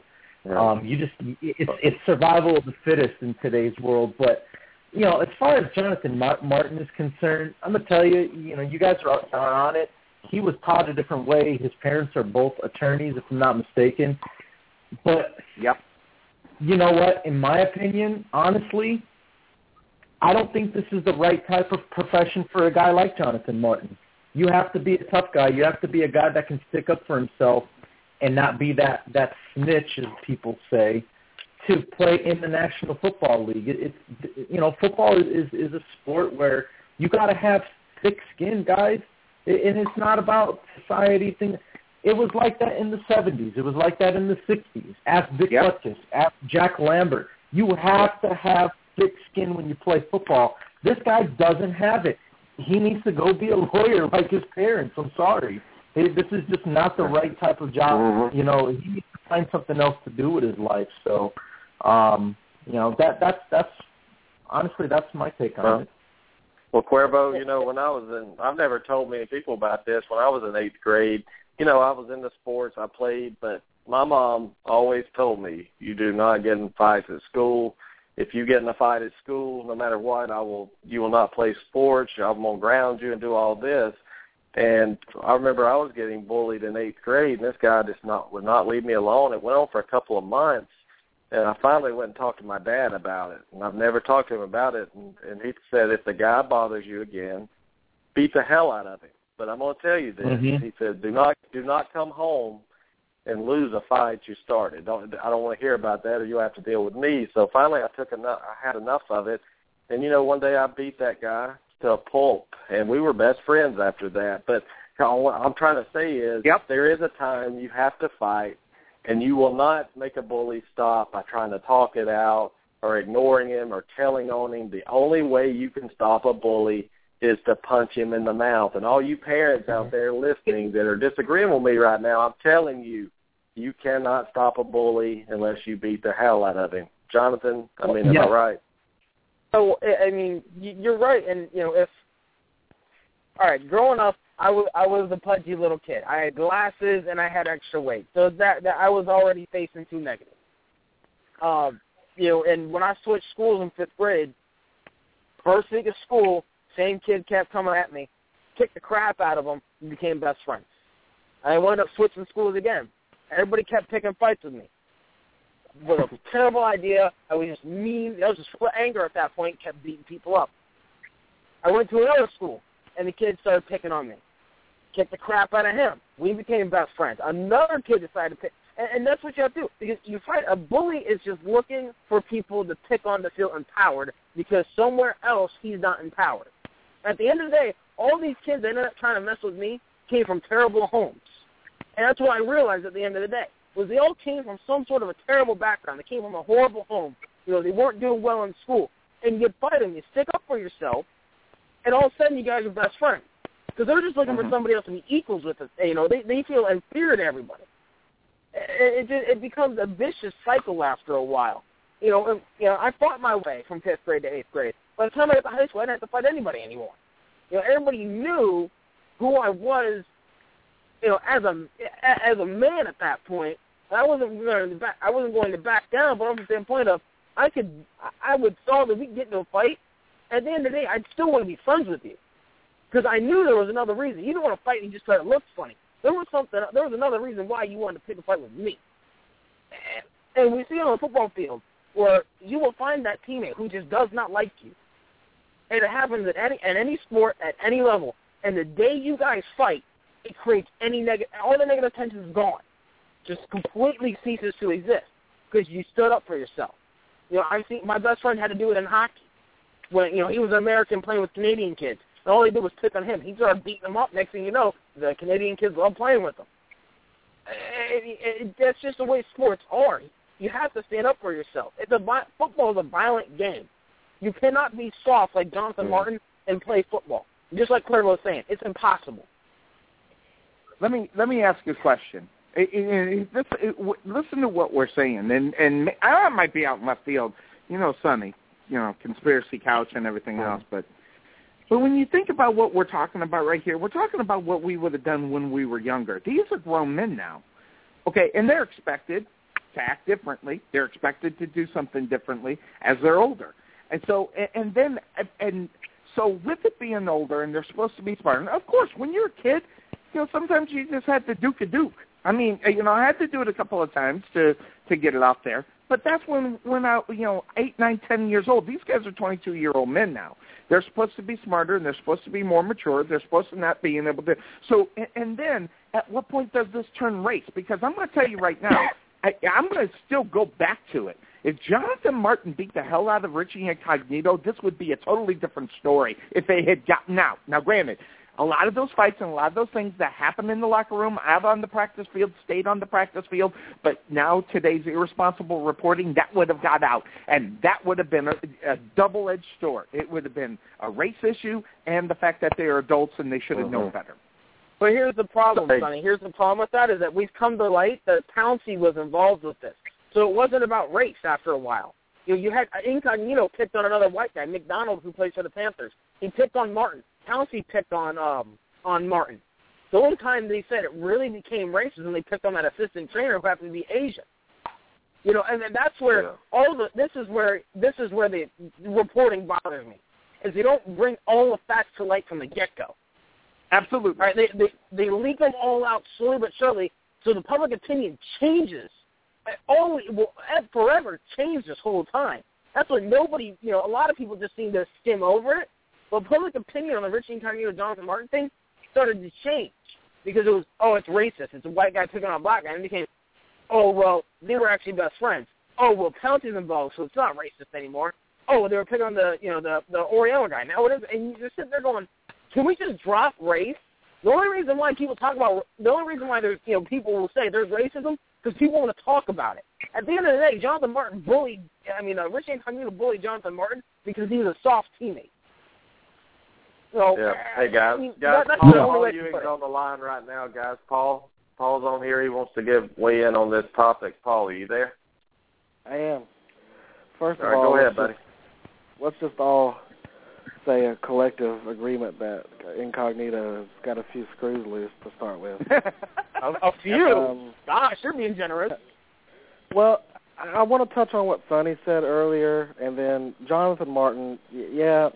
um, you just it's it's survival of the fittest in today's world. But you know, as far as Jonathan Martin is concerned, I'm gonna tell you, you know, you guys are on it he was taught a different way. His parents are both attorneys, if I'm not mistaken. But yep, you know what? In my opinion, honestly, I don't think this is the right type of profession for a guy like Jonathan Martin. You have to be a tough guy. You have to be a guy that can stick up for himself and not be that that snitch, as people say, to play in the National Football League. It, it's you know, football is is a sport where you got to have thick skin, guys, and it's not about society thing. It was like that in the 70s. It was like that in the 60s. Ask Vic yep. Butkus. Ask Jack Lambert. You have to have thick skin when you play football. This guy doesn't have it. He needs to go be a lawyer like his parents. I'm sorry. This is just not the right type of job. Mm-hmm. You know, he needs to find something else to do with his life. So, um, you know, that that's that's honestly that's my take on well, it. Well, Cuervo, you know, when I was in, I've never told many people about this. When I was in eighth grade, you know, I was into sports. I played, but my mom always told me, you do not get in fights at school. If you get in a fight at school, no matter what, I will. You will not play sports. I'm gonna ground you and do all this. And I remember I was getting bullied in eighth grade, and this guy just not would not leave me alone. It went on for a couple of months, and I finally went and talked to my dad about it. And I've never talked to him about it. And, and he said, if the guy bothers you again, beat the hell out of him. But I'm going to tell you this. Mm-hmm. He said, do not do not come home and lose a fight you started. Don't I don't want to hear about that, or you'll have to deal with me. So finally, I took enough. I had enough of it, and you know, one day I beat that guy to a pulp, and we were best friends after that. But what I'm trying to say is, yep. there is a time you have to fight, and you will not make a bully stop by trying to talk it out or ignoring him or telling on him. The only way you can stop a bully is to punch him in the mouth. And all you parents out there listening that are disagreeing with me right now, I'm telling you, you cannot stop a bully unless you beat the hell out of him. Jonathan, I mean, am yeah. I right? So I mean, you're right, and you know, if all right, growing up, I was I was a pudgy little kid. I had glasses and I had extra weight, so that that I was already facing two negatives. Um, you know, and when I switched schools in fifth grade, first week of school, same kid kept coming at me, kicked the crap out of him, and became best friends. I wound up switching schools again. Everybody kept picking fights with me. Was a terrible idea. I was just mean. I was just full of anger at that point. Kept beating people up. I went to another school, and the kid started picking on me. Kicked the crap out of him. We became best friends. Another kid decided to pick, and, and that's what you have to do because you fight. A bully is just looking for people to pick on to feel empowered because somewhere else he's not empowered. At the end of the day, all these kids that ended up trying to mess with me came from terrible homes, and that's what I realized at the end of the day was they all came from some sort of a terrible background. They came from a horrible home. You know, they weren't doing well in school. And you fight them. You stick up for yourself, and all of a sudden you guys are best friends. Because they're just looking mm-hmm. for somebody else to be equals with. It. You know, they they feel inferior to everybody. It, it it becomes a vicious cycle after a while. You know, and, you know, I fought my way from fifth grade to eighth grade. By the time I got to high school, I didn't have to fight anybody anymore. You know, everybody knew who I was. You know, as a as a man at that point, I wasn't going to back. I wasn't going to back down, but from the standpoint of I could, I would solve that we get into a fight. At the end of the day, I'd still want to be friends with you because I knew there was another reason. You didn't want to fight and just try to look funny. There was something. There was another reason why you wanted to pick a fight with me. And we see it on the football field where you will find that teammate who just does not like you. And it happens at any at any sport at any level. And the day you guys fight, it creates any negative. All the negative tension is gone just completely ceases to exist because you stood up for yourself. You know, I think my best friend had to do it in hockey when you know he was an American playing with Canadian kids, and all he did was pick on him. He started beating them up. Next thing you know, the Canadian kids love playing with him. It, it, it, that's just the way sports are. You have to stand up for yourself. It's a football is a violent game. You cannot be soft like Jonathan mm. Martin and play football. Just like Claire was saying, it's impossible. Let me let me ask you a question. It, it, listen to what we're saying, and and I might be out in left field, you know, Sonny, you know, conspiracy couch and everything mm. else, but but when you think about what we're talking about right here, we're talking about what we would have done when we were younger. These are grown men now, okay, and they're expected to act differently. They're expected to do something differently as they're older, and so and, then and so with it being older and they're supposed to be smart. And of course, when you're a kid, you know, sometimes you just had to duke a duke. I mean, you know, I had to do it a couple of times to to get it out there. But that's when when I, you know, eight, nine, ten years old. These guys are 22 year old men now. They're supposed to be smarter and they're supposed to be more mature. They're supposed to not being able to. So, and, and then at what point does this turn race? Because I'm going to tell you right now, I, I'm going to still go back to it. If Jonathan Martin beat the hell out of Richie Incognito, this would be a totally different story if they had gotten out. Now, granted, a lot of those fights and a lot of those things that happen in the locker room, out on the practice field, stayed on the practice field. But now today's irresponsible reporting, that would have got out, and that would have been a, a double-edged sword. It would have been a race issue and the fact that they are adults and they should have known uh-huh. better. But here's the problem, Sonny. Here's the problem with that is that we've come to light that Pouncey was involved with this. So it wasn't about race after a while. You know, you had Incognito picked on another white guy, McDonald, who plays for the Panthers. He picked on Martin. Pouncey picked on um on Martin. The only time they said it really became racist when they picked on that assistant trainer who happened to be Asian. You know, and then that's where Yeah. all the this is where this is where the reporting bothers me, is they don't bring all the facts to light from the get go. Absolutely. All right, they, they they leak them all out slowly but surely, so the public opinion changes. It Always will forever change this whole time. That's what nobody, you know, a lot of people just seem to skim over it. But public opinion on the Richie Incognito Jonathan Martin thing started to change because it was, oh, it's racist. It's a white guy picking on a black guy, and it became, oh, well, they were actually best friends. Oh, well, Pouncey's involved, so it's not racist anymore. Oh, well, they were picking on the, you know, the the Oriental guy. Now it is, and you just sit there going, can we just drop race? The only reason why people talk about the only reason why there's you know people will say there's racism because people want to talk about it. At the end of the day, Jonathan Martin bullied. I mean, uh, Rich Incognito bullied Jonathan Martin because he was a soft teammate. So, Yeah. Hey guys, guys, that, Paul, the only Paul Ewing's on the line right now, guys. Paul, Paul's on here. He wants to give weigh in on this topic. Paul, are you there? I am. First All of right, all, go ahead, let's buddy. just- let's just all say a collective agreement that Incognito has got a few screws loose to start with. A, a few. Um, Gosh, you're being generous. Well, I, I want to touch on what Sonny said earlier, and then Jonathan Martin. y- Yeah,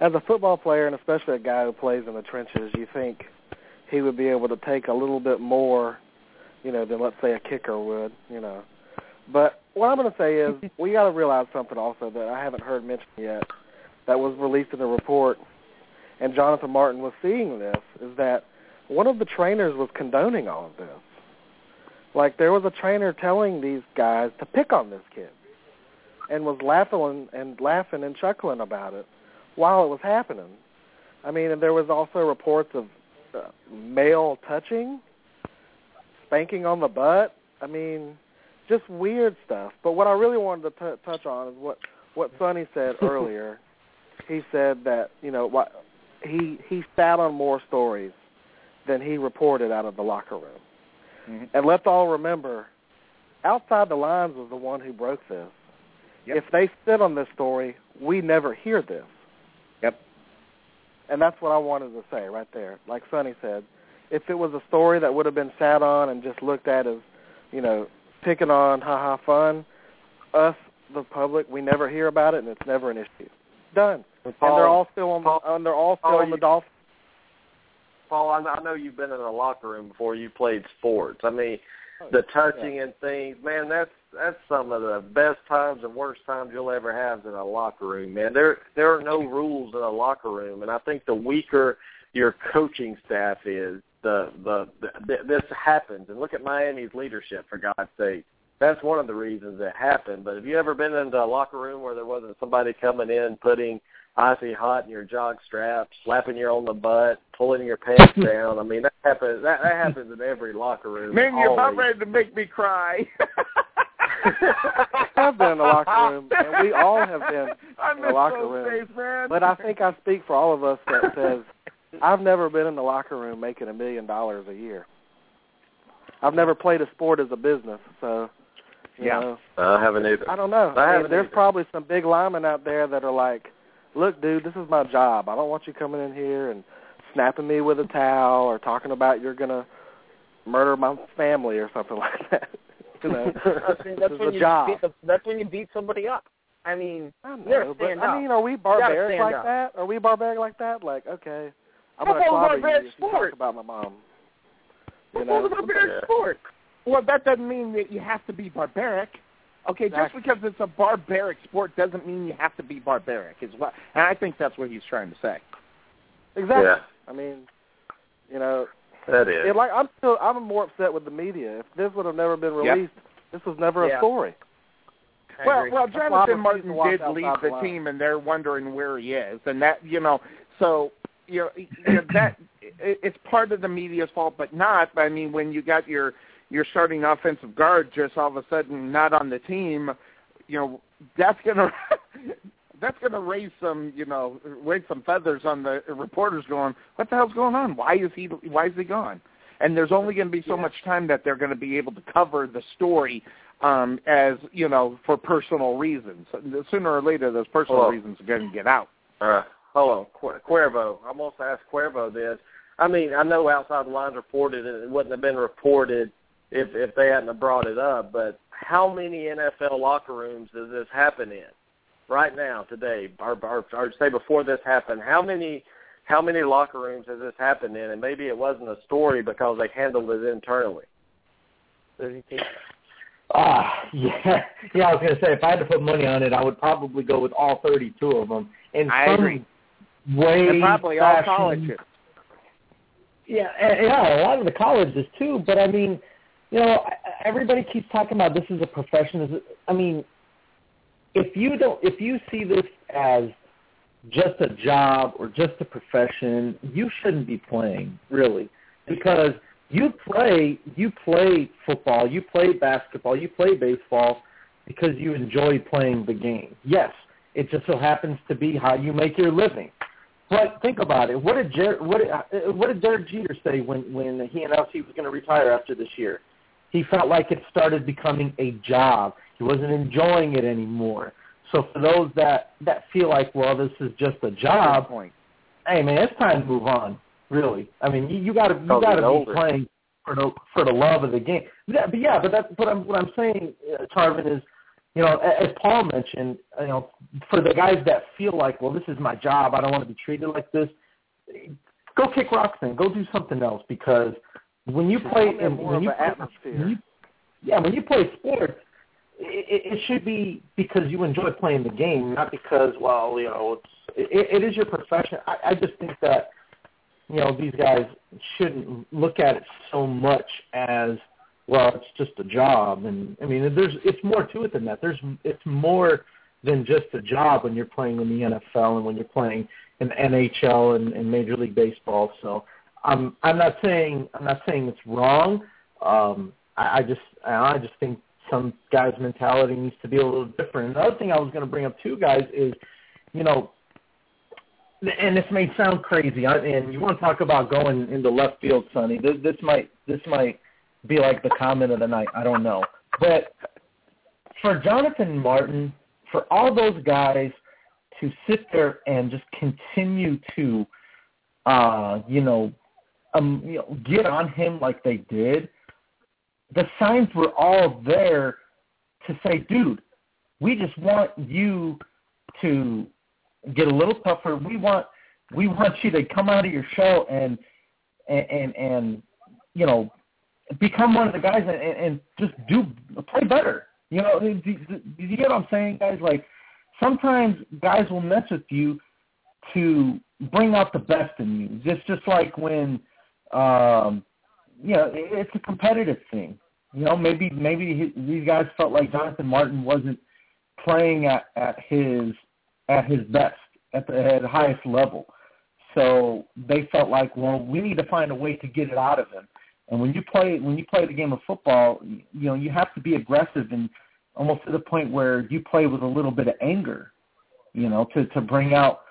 as a football player, and especially a guy who plays in the trenches, you think he would be able to take a little bit more, you know, than let's say a kicker would, you know. But what I'm going to say is we got to realize something also that I haven't heard mentioned yet, that was released in the report, and Jonathan Martin was seeing this, is that one of the trainers was condoning all of this. Like there was a trainer telling these guys to pick on this kid, and was laughing and laughing and chuckling about it while it was happening. I mean, and there was also reports of uh, male touching, spanking on the butt. I mean, just weird stuff. But what I really wanted to t- touch on is what what Sonny said earlier. he said that you know what he he sat on more stories than he reported out of the locker room. Mhm. And let's all remember, outside the lines was the one who broke this. Yep. If they sit on this story, we never hear this. And that's what I wanted to say right there. Like Sonny said, if it was a story that would have been sat on and just looked at as, you know, picking on ha ha fun, us, the public, we never hear about it and it's never an issue. Done. and they're all still on Paul- the, and they're all still Paul, on the you- Dolphins. Paul, I, I know you've been in a locker room before you played sports. I mean, the oh, touching and things, man, that's that's some of the best times and worst times you'll ever have in a locker room, man. There there are no rules in a locker room, and I think the weaker your coaching staff is, the the, the this happens. And look at Miami's leadership, for God's sake. That's one of the reasons it happened. But have you ever been into a locker room where there wasn't somebody coming in putting icy hot in your jog strap, slapping you on the butt, pulling your pants down? I mean, that happens. That, that happens in every locker room. Man, you're about ready to make me cry. have been in the locker room, and we all have been I in the locker room. days. But I think I speak for all of us that says I've never been in the locker room making a million dollars a year. I've never played a sport as a business, so you Yeah. know, I haven't either. I don't know. I I mean, there's either. probably some big linemen out there that are like, "Look, dude, this is my job. I don't want you coming in here and snapping me with a towel or talking about you're gonna murder my family or something like that." You know, That's, this that's when a you job. beat the, that's when you beat somebody up. I mean, I know, but stand I mean, are we barbaric like up. that? Are we barbaric like that? Like, okay, I'm How gonna clobber you barbaric if you talk sport? about my mom. You know? Well, barbaric sport. Well, that doesn't mean that you have to be barbaric. Okay, exactly. just because it's a barbaric sport doesn't mean you have to be barbaric. as well. and I think that's what he's trying to say. Exactly. Yeah. I mean, you know, that is. It, like I'm still, I'm more upset with the media. If this would have never been released, yep. this was never yeah. a story. Well, well, Jonathan Martin did leave the team, and they're wondering where he is, and that you know, so you know, you know that it's part of the media's fault, but not. I mean, when you got your your starting offensive guard just all of a sudden not on the team, you know, that's gonna that's gonna raise some you know raise some feathers on the reporters going, what the hell's going on? Why is he why is he gone? And there's only going to be so yeah. much time that they're going to be able to cover the story um, as you know for personal reasons. Sooner or later, those personal Hello. reasons are going to get out. Uh, hold on, Qu- Cuervo. I'm going to ask Cuervo this. I mean, I know outside the lines reported it. It wouldn't have been reported if if they hadn't have brought it up. But how many NFL locker rooms does this happen in right now today, or, or, or say before this happened? How many how many locker rooms has this happened in? And maybe it wasn't a story because they handled it internally. Ah, yeah, yeah. I was gonna say if I had to put money on it, I would probably go with all thirty-two of them. In I some agree. way, And probably all colleges. Yeah, yeah, a lot of the colleges too. But I mean, you know, everybody keeps talking about this is a profession. Is I mean, if you don't, if you see this as just a job or just a profession, you shouldn't be playing really, because you play you play football, you play basketball, you play baseball because you enjoy playing the game. Yes, it just so happens to be how you make your living. But think about it. What did Jer- what did, uh, what did Derek Jeter say when when he announced he was going to retire after this year? He felt like it started becoming a job. He wasn't enjoying it anymore. So for those that that feel like, well, this is just a job, hey man, it's time to move on. Really, I mean, you, you got to you Oh, got to be older. playing for the for the love of the game. Yeah, but yeah, but that's what I'm what I'm saying, uh, Tarvin is, you know, as Paul mentioned, you know, for the guys that feel like, well, this is my job, I don't want to be treated like this. Go kick rocks then. Go do something else because when you play and when you play, atmosphere. when you, yeah, when you play sports, it, it should be because you enjoy playing the game, not because well, you know, it's it, it is your profession. I, I just think that you know these guys shouldn't look at it so much as well. It's just a job, and I mean, there's it's more to it than that. There's it's more than just a job when you're playing in the NFL and when you're playing in the NHL and, and Major League Baseball. So I'm I'm not saying I'm not saying it's wrong. Um, I, I just I just think some guys' mentality needs to be a little different. Another thing I was going to bring up too, guys, is you know, and this may sound crazy, and you want to talk about going into left field, Sonny. This, this might this might be like the comment of the night. I don't know, but for Jonathan Martin, for all those guys to sit there and just continue to, uh, you know, um, you know, get on him like they did, the signs were all there to say, dude, we just want you to get a little tougher. We want we want you to come out of your shell and and and, and you know become one of the guys and, and just do play better. You know, do, do, do you get what I'm saying, guys? Like sometimes guys will mess with you to bring out the best in you. Just just like when um you know, it- it's a competitive thing. You know, maybe maybe he, these guys felt like Jonathan Martin wasn't playing at at his at his best at the, at the highest level. So they felt like, well, we need to find a way to get it out of him. And when you play when you play the game of football, you know, you have to be aggressive and almost to the point where you play with a little bit of anger, you know, to to bring out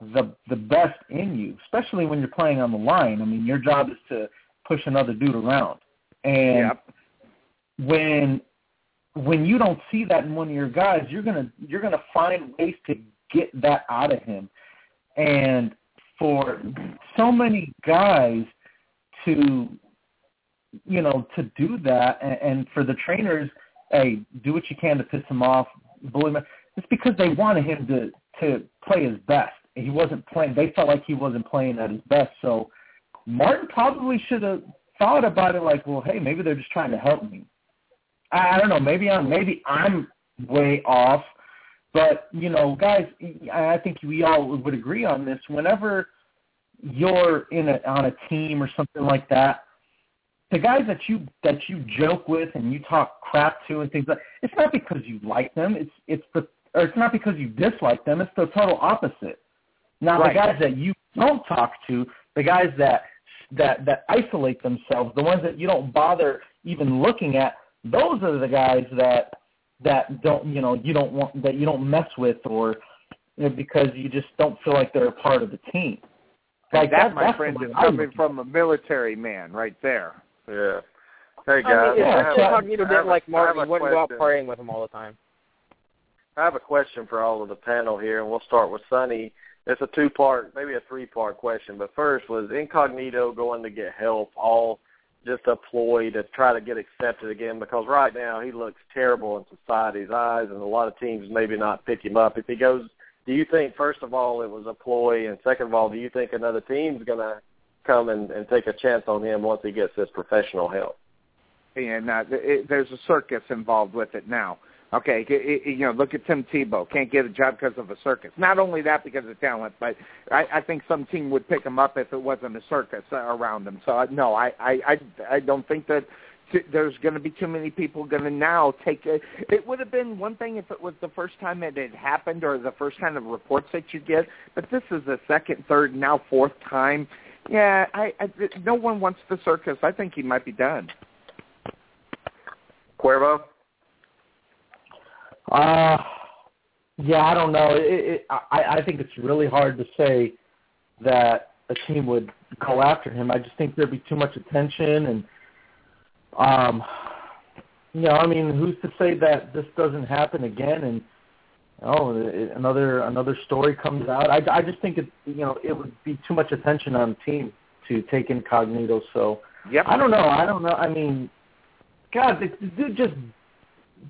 the the best in you, especially when you're playing on the line. I mean, your job is to push another dude around. And Yep. when when you don't see that in one of your guys, you're gonna you're gonna find ways to get that out of him. And for so many guys to you know to do that, and, and for the trainers, hey, do what you can to piss him off, bully him. It's because they wanted him to to play his best. He wasn't playing. They felt like he wasn't playing at his best. So Martin probably should have thought about it like, well, hey, maybe they're just trying to help me. I, I don't know. Maybe I'm maybe I'm way off, but you know, guys, I think we all would agree on this. Whenever you're in a on a team or something like that, the guys that you that you joke with and you talk crap to and things like it's not because you like them. It's it's the or it's not because you dislike them. It's the total opposite. Now Right. the guys that you don't talk to, the guys that that that isolate themselves, the ones that you don't bother even looking at, those are the guys that that don't you know you don't want that you don't mess with or you know, because you just don't feel like they're a part of the team. Like that, that, my friend, is way I coming from a military man right there. Yeah. Hey I guys, mean, yeah, if I, have, so- a- Incognito I have like I Martin, have he a wouldn't go out question. partying with him all the time. I have a question for all of the panel here, and we'll start with Sonny. It's a two-part, maybe a three-part question. But first, was Incognito going to get help, all just a ploy to try to get accepted again? Because right now he looks terrible in society's eyes, and a lot of teams maybe not pick him up. If he goes, do you think, first of all, it was a ploy, and second of all, do you think another team's to come and, and take a chance on him once he gets this professional help? and uh, it, there's a circus involved with it now. Okay, you know, look at Tim Tebow. Can't get a job because of a circus. Not only that because of talent, but I, I think some team would pick him up if it wasn't a circus uh, around him. So uh, no, I, I, I, I don't think that t- there's going to be too many people going to now take it. It would have been one thing if it was the first time it had happened or the first kind of reports that you get, but this is the second, third, now fourth time. Yeah, I, I no one wants the circus. I think he might be done. Cuervo? Uh, yeah, I don't know. It, it, I, I think it's really hard to say that a team would go after him. I just think there'd be too much attention, and um, you know, I mean, who's to say that this doesn't happen again? And oh, it, another another story comes out. I, I just think it, you know, it would be too much attention on the team to take Incognito. So Yep. I don't know. I don't know. I mean, God, the, the dude just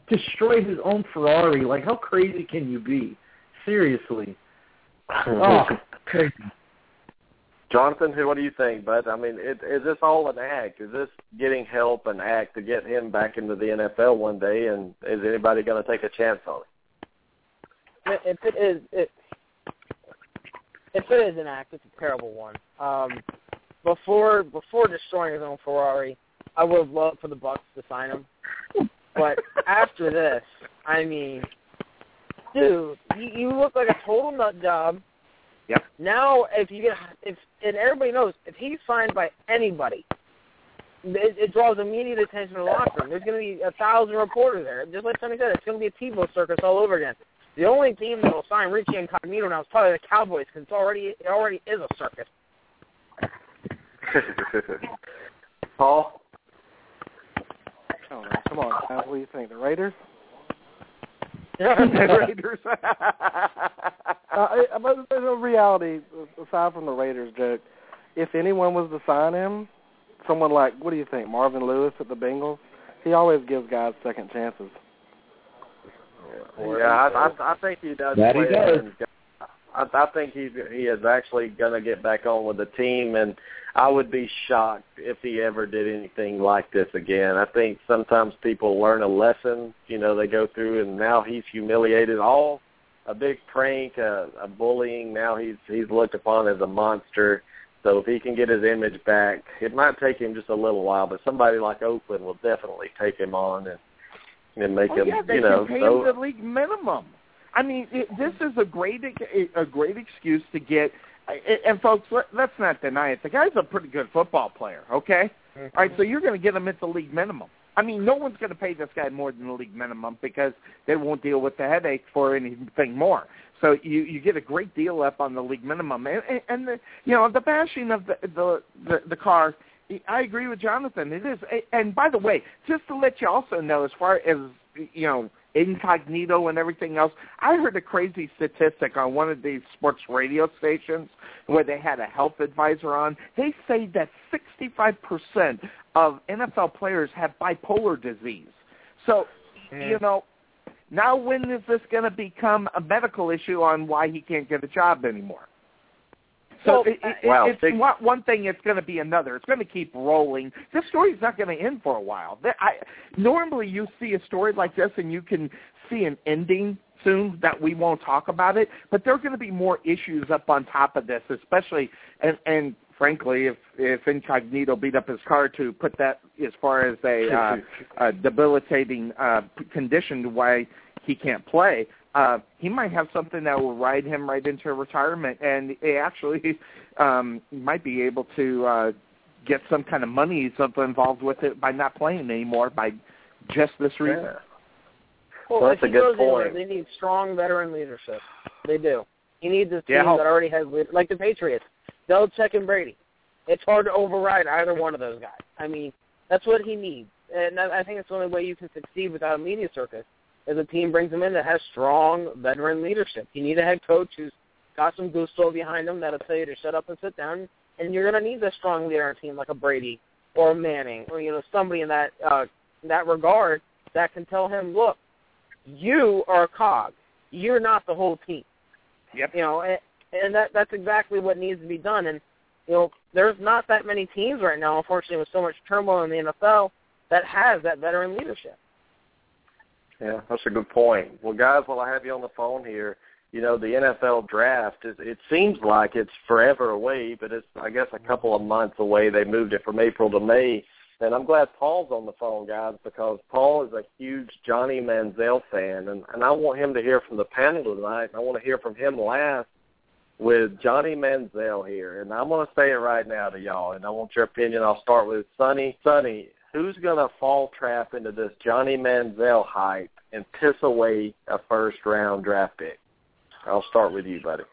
destroyed his own Ferrari. Like, how crazy can you be? Seriously. Oh, crazy. Jonathan, what do you think, bud? I mean, it, is this all an act? Is this getting help an act to get him back into the NFL one day? And is anybody going to take a chance on it? If it is, it, if it is an act, it's a terrible one. Um, before before destroying his own Ferrari, I would have loved for the Bucs to sign him. But after this, I mean, dude, you, you look like a total nut job. Yep. Now, if you get, if and everybody knows, if he's signed by anybody, it, it draws immediate attention to the locker room. There's going to be a thousand reporters there. Just like Sonny said, it's going to be a Tebow circus all over again. The only team that will sign Richie Incognito now is probably the Cowboys because it's already it already is a circus. Paul? Come on, guys. What do you think? The Raiders? Yeah, the Raiders. uh, I- but there's a reality aside from the Raiders joke. If anyone was to sign him, someone like what do you think, Marvin Lewis at the Bengals? He always gives guys second chances. Yeah, I, I, I think he does. That he does. I, I think he's he is actually going to get back on with the team, and I would be shocked if he ever did anything like this again. I think sometimes people learn a lesson, you know, they go through, and now he's humiliated all a big prank, a, a bullying. Now he's he's looked upon as a monster. So if he can get his image back, it might take him just a little while, but somebody like Oakland will definitely take him on and and make Oh, him, yeah, they you know, can pay so him the league minimum. I mean, it, this is a great a great excuse to get. And folks, let, let's not deny it. The guy's a pretty good football player. Okay, mm-hmm. all right. So you're going to get him at the league minimum. I mean, no one's going to pay this guy more than the league minimum because they won't deal with the headache for anything more. So you you get a great deal up on the league minimum, and, and, and the you know the bashing of the the the, the car. I agree with Jonathan. It is, and by the way, just to let you also know, as far as you know, Incognito and everything else, I heard a crazy statistic on one of these sports radio stations where they had a health advisor on. They say that 65% of NFL players have bipolar disease. So, you know, now when is this going to become a medical issue on why he can't get a job anymore? So Well, it, it, wow, it's big- one, one thing. It's going to be another. It's going to keep rolling. This story's not going to end for a while. I, normally, you see a story like this, and you can see an ending soon that we won't talk about it. But there are going to be more issues up on top of this, especially and and frankly, if if Incognito beat up his car to put that as far as a uh, uh, debilitating uh, condition to why he can't play, uh, he might have something that will ride him right into retirement, and he actually um, might be able to uh, get some kind of money something involved with it by not playing anymore by just this reason. Yeah. Well, Well, that's a good goes anywhere, point. they need strong veteran leadership. They do. He needs a team Yeah. that already has, lead- like the Patriots, Belichick and Brady. It's hard to override either one of those guys. I mean, that's what he needs, and I I think it's the only way you can succeed without a media circus. Is a team brings him in that has strong veteran leadership. You need a head coach who's got some gusto behind him that'll tell you to shut up and sit down. And you're going to need a strong leader on a team like a Brady or a Manning or you know somebody in that uh, in that regard that can tell him, look, you are a cog. You're not the whole team. Yep. You know, and, and that that's exactly what needs to be done. And you know, there's not that many teams right now, unfortunately, with so much turmoil in the NFL that has that veteran leadership. Yeah, that's a good point. Well, guys, while I have you on the phone here, you know, the NFL draft, is, it seems like it's forever away, but it's, I guess, a mm-hmm. couple of months away. They moved it from April to May. And I'm glad Paul's on the phone, guys, because Paul is a huge Johnny Manziel fan, and, and I want him to hear from the panel tonight. I want to hear from him last with Johnny Manziel here. And I'm going to say it right now to y'all, and I want your opinion. I'll start with Sonny. Sonny, who's going to fall trap into this Johnny Manziel hype and piss away a first-round draft pick? I'll start with you, buddy.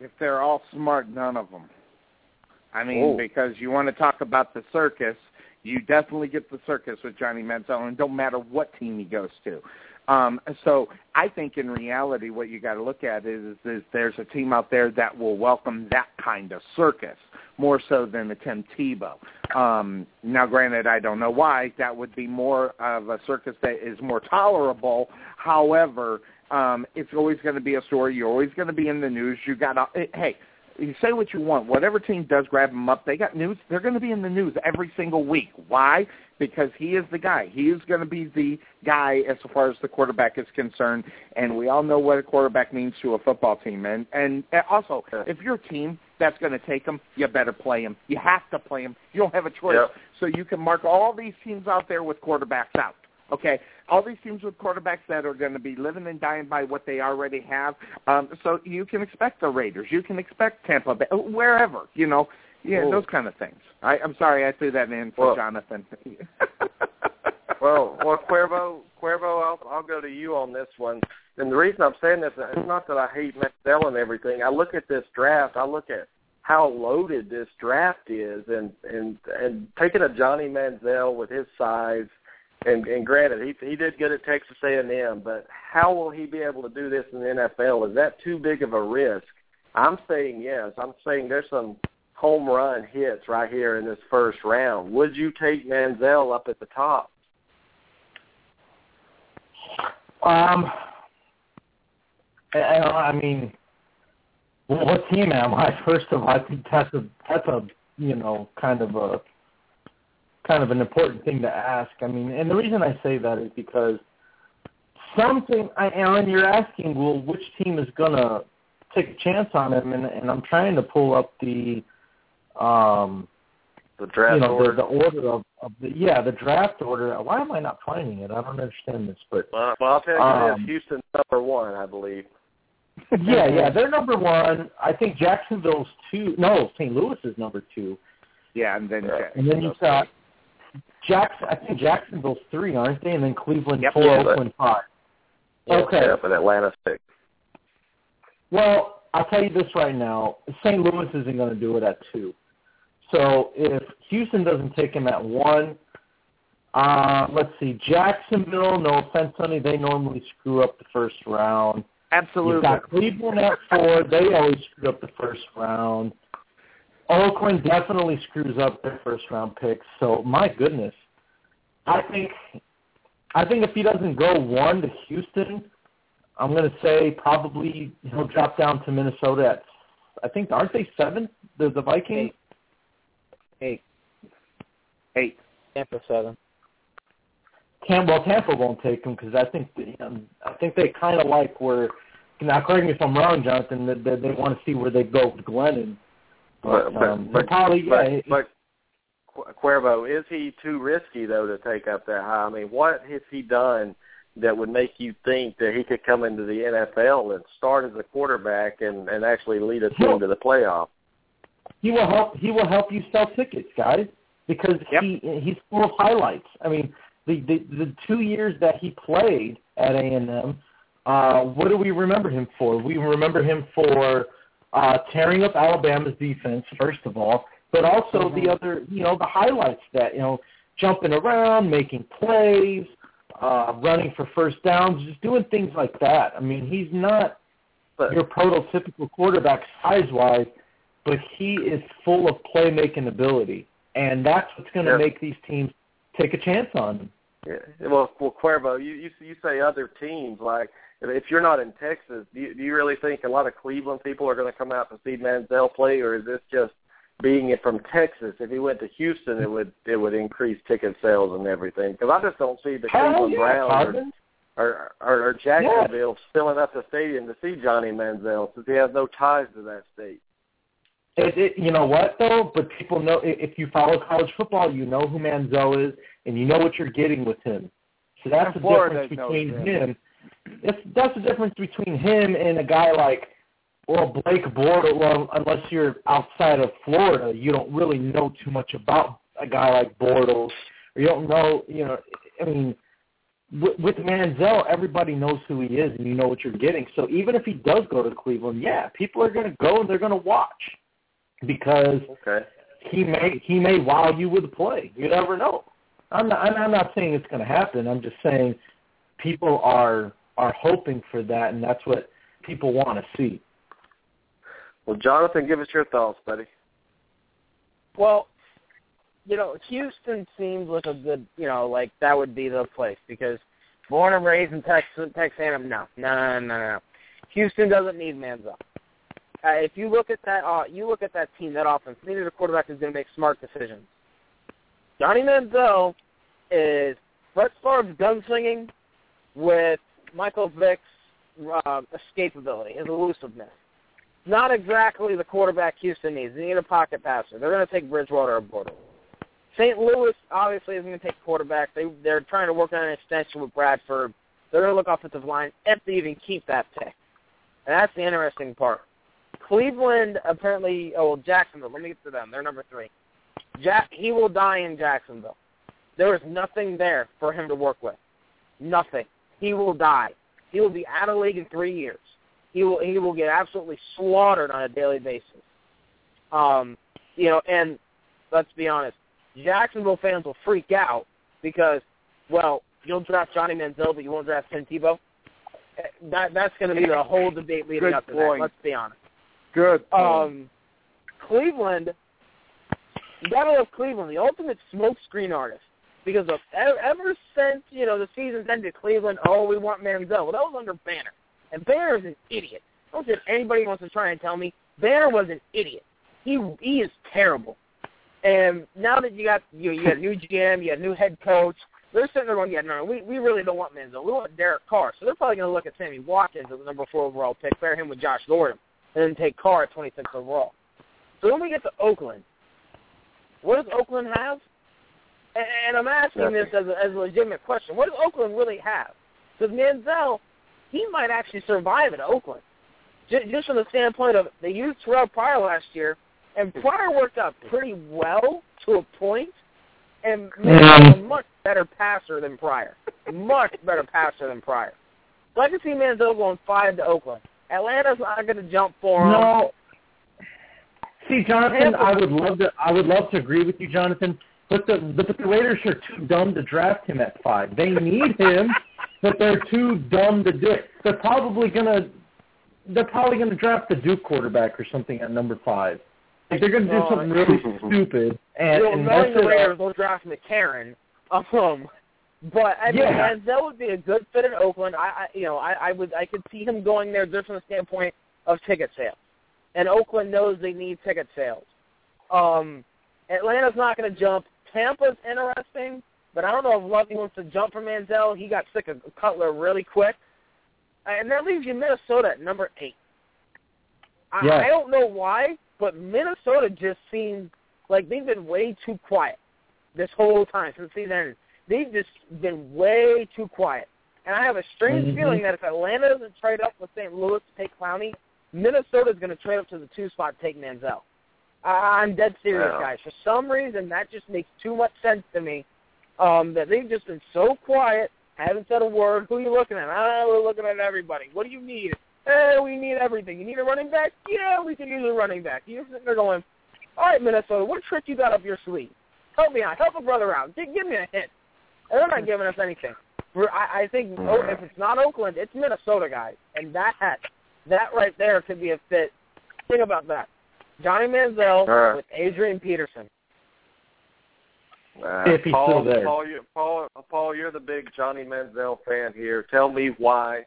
If they're all smart, none of them. I mean, Oh. because you want to talk about the circus, you definitely get the circus with Johnny Manziel, and it don't matter what team he goes to. Um, so I think in reality, what you got to look at is, is there's a team out there that will welcome that kind of circus more so than the Tim Tebow. Um, now, granted, I don't know why that would be more of a circus that is more tolerable. However, um, it's always going to be a story. You're always going to be in the news. You got to hey. You say what you want. Whatever team does grab him up, they got news. They're going to be in the news every single week. Why? Because he is the guy. He is going to be the guy as far as the quarterback is concerned. And we all know what a quarterback means to a football team. And and also, if your team that's going to take him, you better play him. You have to play him. You don't have a choice. Yep. So you can mark all these teams out there with quarterbacks out. Okay, all these teams with quarterbacks that are going to be living and dying by what they already have. Um, so you can expect the Raiders, you can expect Tampa Bay, wherever you know, yeah, Ooh. those kind of things. I, I'm sorry, I threw that in for Well- Jonathan. Well, well, Cuervo, Cuervo, I'll, I'll go to you on this one. And the reason I'm saying this is not that I hate Manziel and everything. I look at this draft. I look at how loaded this draft is, and and and taking a Johnny Manziel with his size, and and granted he he did good at Texas A&M, but how will he be able to do this in the NFL? Is that too big of a risk? I'm saying yes. I'm saying there's some home run hits right here in this first round. Would you take Manziel up at the top? Um, I, I mean, what team am I? First of all, I think that's a that's a you know kind of a kind of an important thing to ask. I mean, and the reason I say that is because something. I, Aaron, you're asking, well, which team is gonna take a chance on him? And, and I'm trying to pull up the um The draft you know order. the, the order of, of the yeah the draft order. Why am I not finding it? I don't understand this, but Well, well, I'll tell you Um, this: Houston's number one, I believe. yeah, yeah, they're number one. I think Jacksonville's two. No, St. Louis is number two, yeah, and then Yeah. and then you've got Jackson. I think Jacksonville's three, aren't they? And then Cleveland Yep. four, Yeah, but- Oakland five. Yeah, Okay. Yeah, but Atlanta six. Well, I'll tell you this right now: St. Louis isn't going to do it at two. So if Houston doesn't take him at one, uh, let's see, Jacksonville. No offense, Sonny, they normally screw up the first round. absolutely. You've got Cleveland at four. They always screw up the first round. Oakland definitely screws up their first round picks. So my goodness, I think, I think if he doesn't go one to Houston, I'm going to say probably he'll drop down to Minnesota at I think aren't they seventh? The the Vikings. Eight. Eight. Tampa seven. Tampa, well, Tampa won't take them because I think um, I think they kind of like where. Now, correct me if I'm wrong, Jonathan. That, that they want to see where they go with Glennon. But, but, um, but, probably, but, yeah, but Cuervo, is he too risky though to take up that high? I mean, what has he done that would make you think that he could come into the NFL and start as a quarterback and and actually lead a team to the playoff? He will help. He will help you sell tickets, guys, because Yep. he he's full of highlights. I mean, the the, the two years that he played at A and M, uh, what do we remember him for? We remember him for uh, tearing up Alabama's defense, first of all, but also the other, you know, the highlights that you know, jumping around, making plays, uh, running for first downs, just doing things like that. I mean, he's not But your prototypical quarterback size-wise, but he is full of playmaking ability, and that's what's going to Yeah. make these teams take a chance on him. Yeah, well, well, Cuervo, you you you say other teams like if you're not in Texas, do you, do you really think a lot of Cleveland people are going to come out to see Manziel play, or is this just being it from Texas? If he went to Houston, it would it would increase ticket sales and everything. Because I just don't see the Hell Cleveland yeah, Browns or, or or or Jacksonville filling up the stadium to see Johnny Manziel since he has no ties to that state. It, it, you know what though? But people know if you follow college football, you know who Manziel is, and you know what you're getting with him. So that's the Florida difference between him. him. That's that's the difference between him and a guy like well Blake Bortles. Well, unless you're outside of Florida, you don't really know too much about a guy like Bortles, or you don't know. You know, I mean, with, with Manziel, everybody knows who he is, and you know what you're getting. So even if he does go to Cleveland, yeah, people are going to go and they're going to watch because Okay. he may he may wow you with a play. You never know. I'm not I'm, I'm not saying it's going to happen. I'm just saying people are are hoping for that, and that's what people want to see. Well, Jonathan, give us your thoughts, buddy. Well, you know, Houston seems like a good, you know, like that would be the place because born and raised in Texas, Texas A&M, no, no, no, no, no. Houston doesn't need Manziel. Uh, if you look at that, uh, you look at that team, that offense. They need a quarterback who's going to make smart decisions. Johnny Manziel is Brett Favre's gunslinging with Michael Vick's uh, escapability, his elusiveness. Not exactly the quarterback Houston needs. They need a pocket passer. They're going to take Bridgewater or Bortles. St. Louis obviously isn't going to take quarterback. They they're trying to work on an extension with Bradford. They're going to look offensive line if they even keep that pick. And that's the interesting part. Cleveland apparently. Oh, well, Jacksonville. Let me get to them. They're number three. Jack. He will die in Jacksonville. There is nothing there for him to work with. Nothing. He will die. He will be out of the league in three years. He will he will get absolutely slaughtered on a daily basis. Um, you know, and let's be honest, Jacksonville fans will freak out because, well, you'll draft Johnny Manziel, but you won't draft Tim Tebow. Eh, That that's going to be the whole debate leading Good up to point. that. Let's be honest. Good. point. Um, Cleveland, you gotta love Cleveland, the ultimate smokescreen artist. Because of ever, since you know the season's ended, Cleveland, oh, we want Manziel. Well, that was under Banner, and Banner is an idiot. I don't think anybody wants to try and tell me Banner was an idiot. He he is terrible. And now that you got you you got a new GM, you got a new head coach, they're sitting there going, yeah, no, we we really don't want Manziel. We want Derek Carr. So they're probably going to look at Sammy Watkins as the number four overall pick, pair him with Josh Gordon, and then take Carr at 26 overall. So when we get to Oakland, what does Oakland have? And, and I'm asking this as a, as a legitimate question. What does Oakland really have? Because Manziel, he might actually survive at Oakland. Just, just from the standpoint of they used Terrell Pryor last year, and hmm. Pryor worked out pretty well to a point, and hmm. made him a much better passer than Pryor. Much better passer than Pryor. So I can see Manziel going five to Oakland. Atlanta's not going to jump for him. No. See, Jonathan, I would love to. I would love to agree with you, Jonathan. But the but the Raiders are too dumb to draft him at five. They need him, but they're too dumb to do it. They're probably gonna they're probably gonna draft the Duke quarterback or something at number five. Like they're gonna do No, something really stupid and, you know, and knowing the it Raiders up. will draft McCarron. Um, but I mean, Yeah. Manziel would be a good fit in Oakland. I, I you know, I, I would, I could see him going there just from the standpoint of ticket sales. and Oakland knows they need ticket sales. Um, Atlanta's not going to jump. Tampa's interesting, but I don't know if Lovie wants to jump for Manziel. He got sick of Cutler really quick, and that leaves you Minnesota at number eight. I, Yeah. I don't know why, but Minnesota just seems like they've been way too quiet this whole time since season ended. They've just been way too quiet. And I have a strange Mhm. feeling that if Atlanta doesn't trade up with St. Louis to take Clowney, Minnesota's going to trade up to the two spot to take Manziel. I'm dead serious, guys. For some reason, that just makes too much sense to me. Um, that they've just been so quiet, haven't said a word. Who are you looking at? Ah, we're looking at everybody. What do you need? Eh, we need everything. You need a running back? Yeah, we can use a running back. You're sitting there going, all right, Minnesota, what trick you got up your sleeve? Help me out. Help a brother out. Give, give me a hint. And they're not giving us anything. We're, I, I think oh, if it's not Oakland, it's Minnesota, guys. And that that right there could be a fit. Think about that. Johnny Manziel All right. with Adrian Peterson. Uh, If he's Paul, still there. Paul, you, Paul, Paul, you're the big Johnny Manziel fan here. Tell me why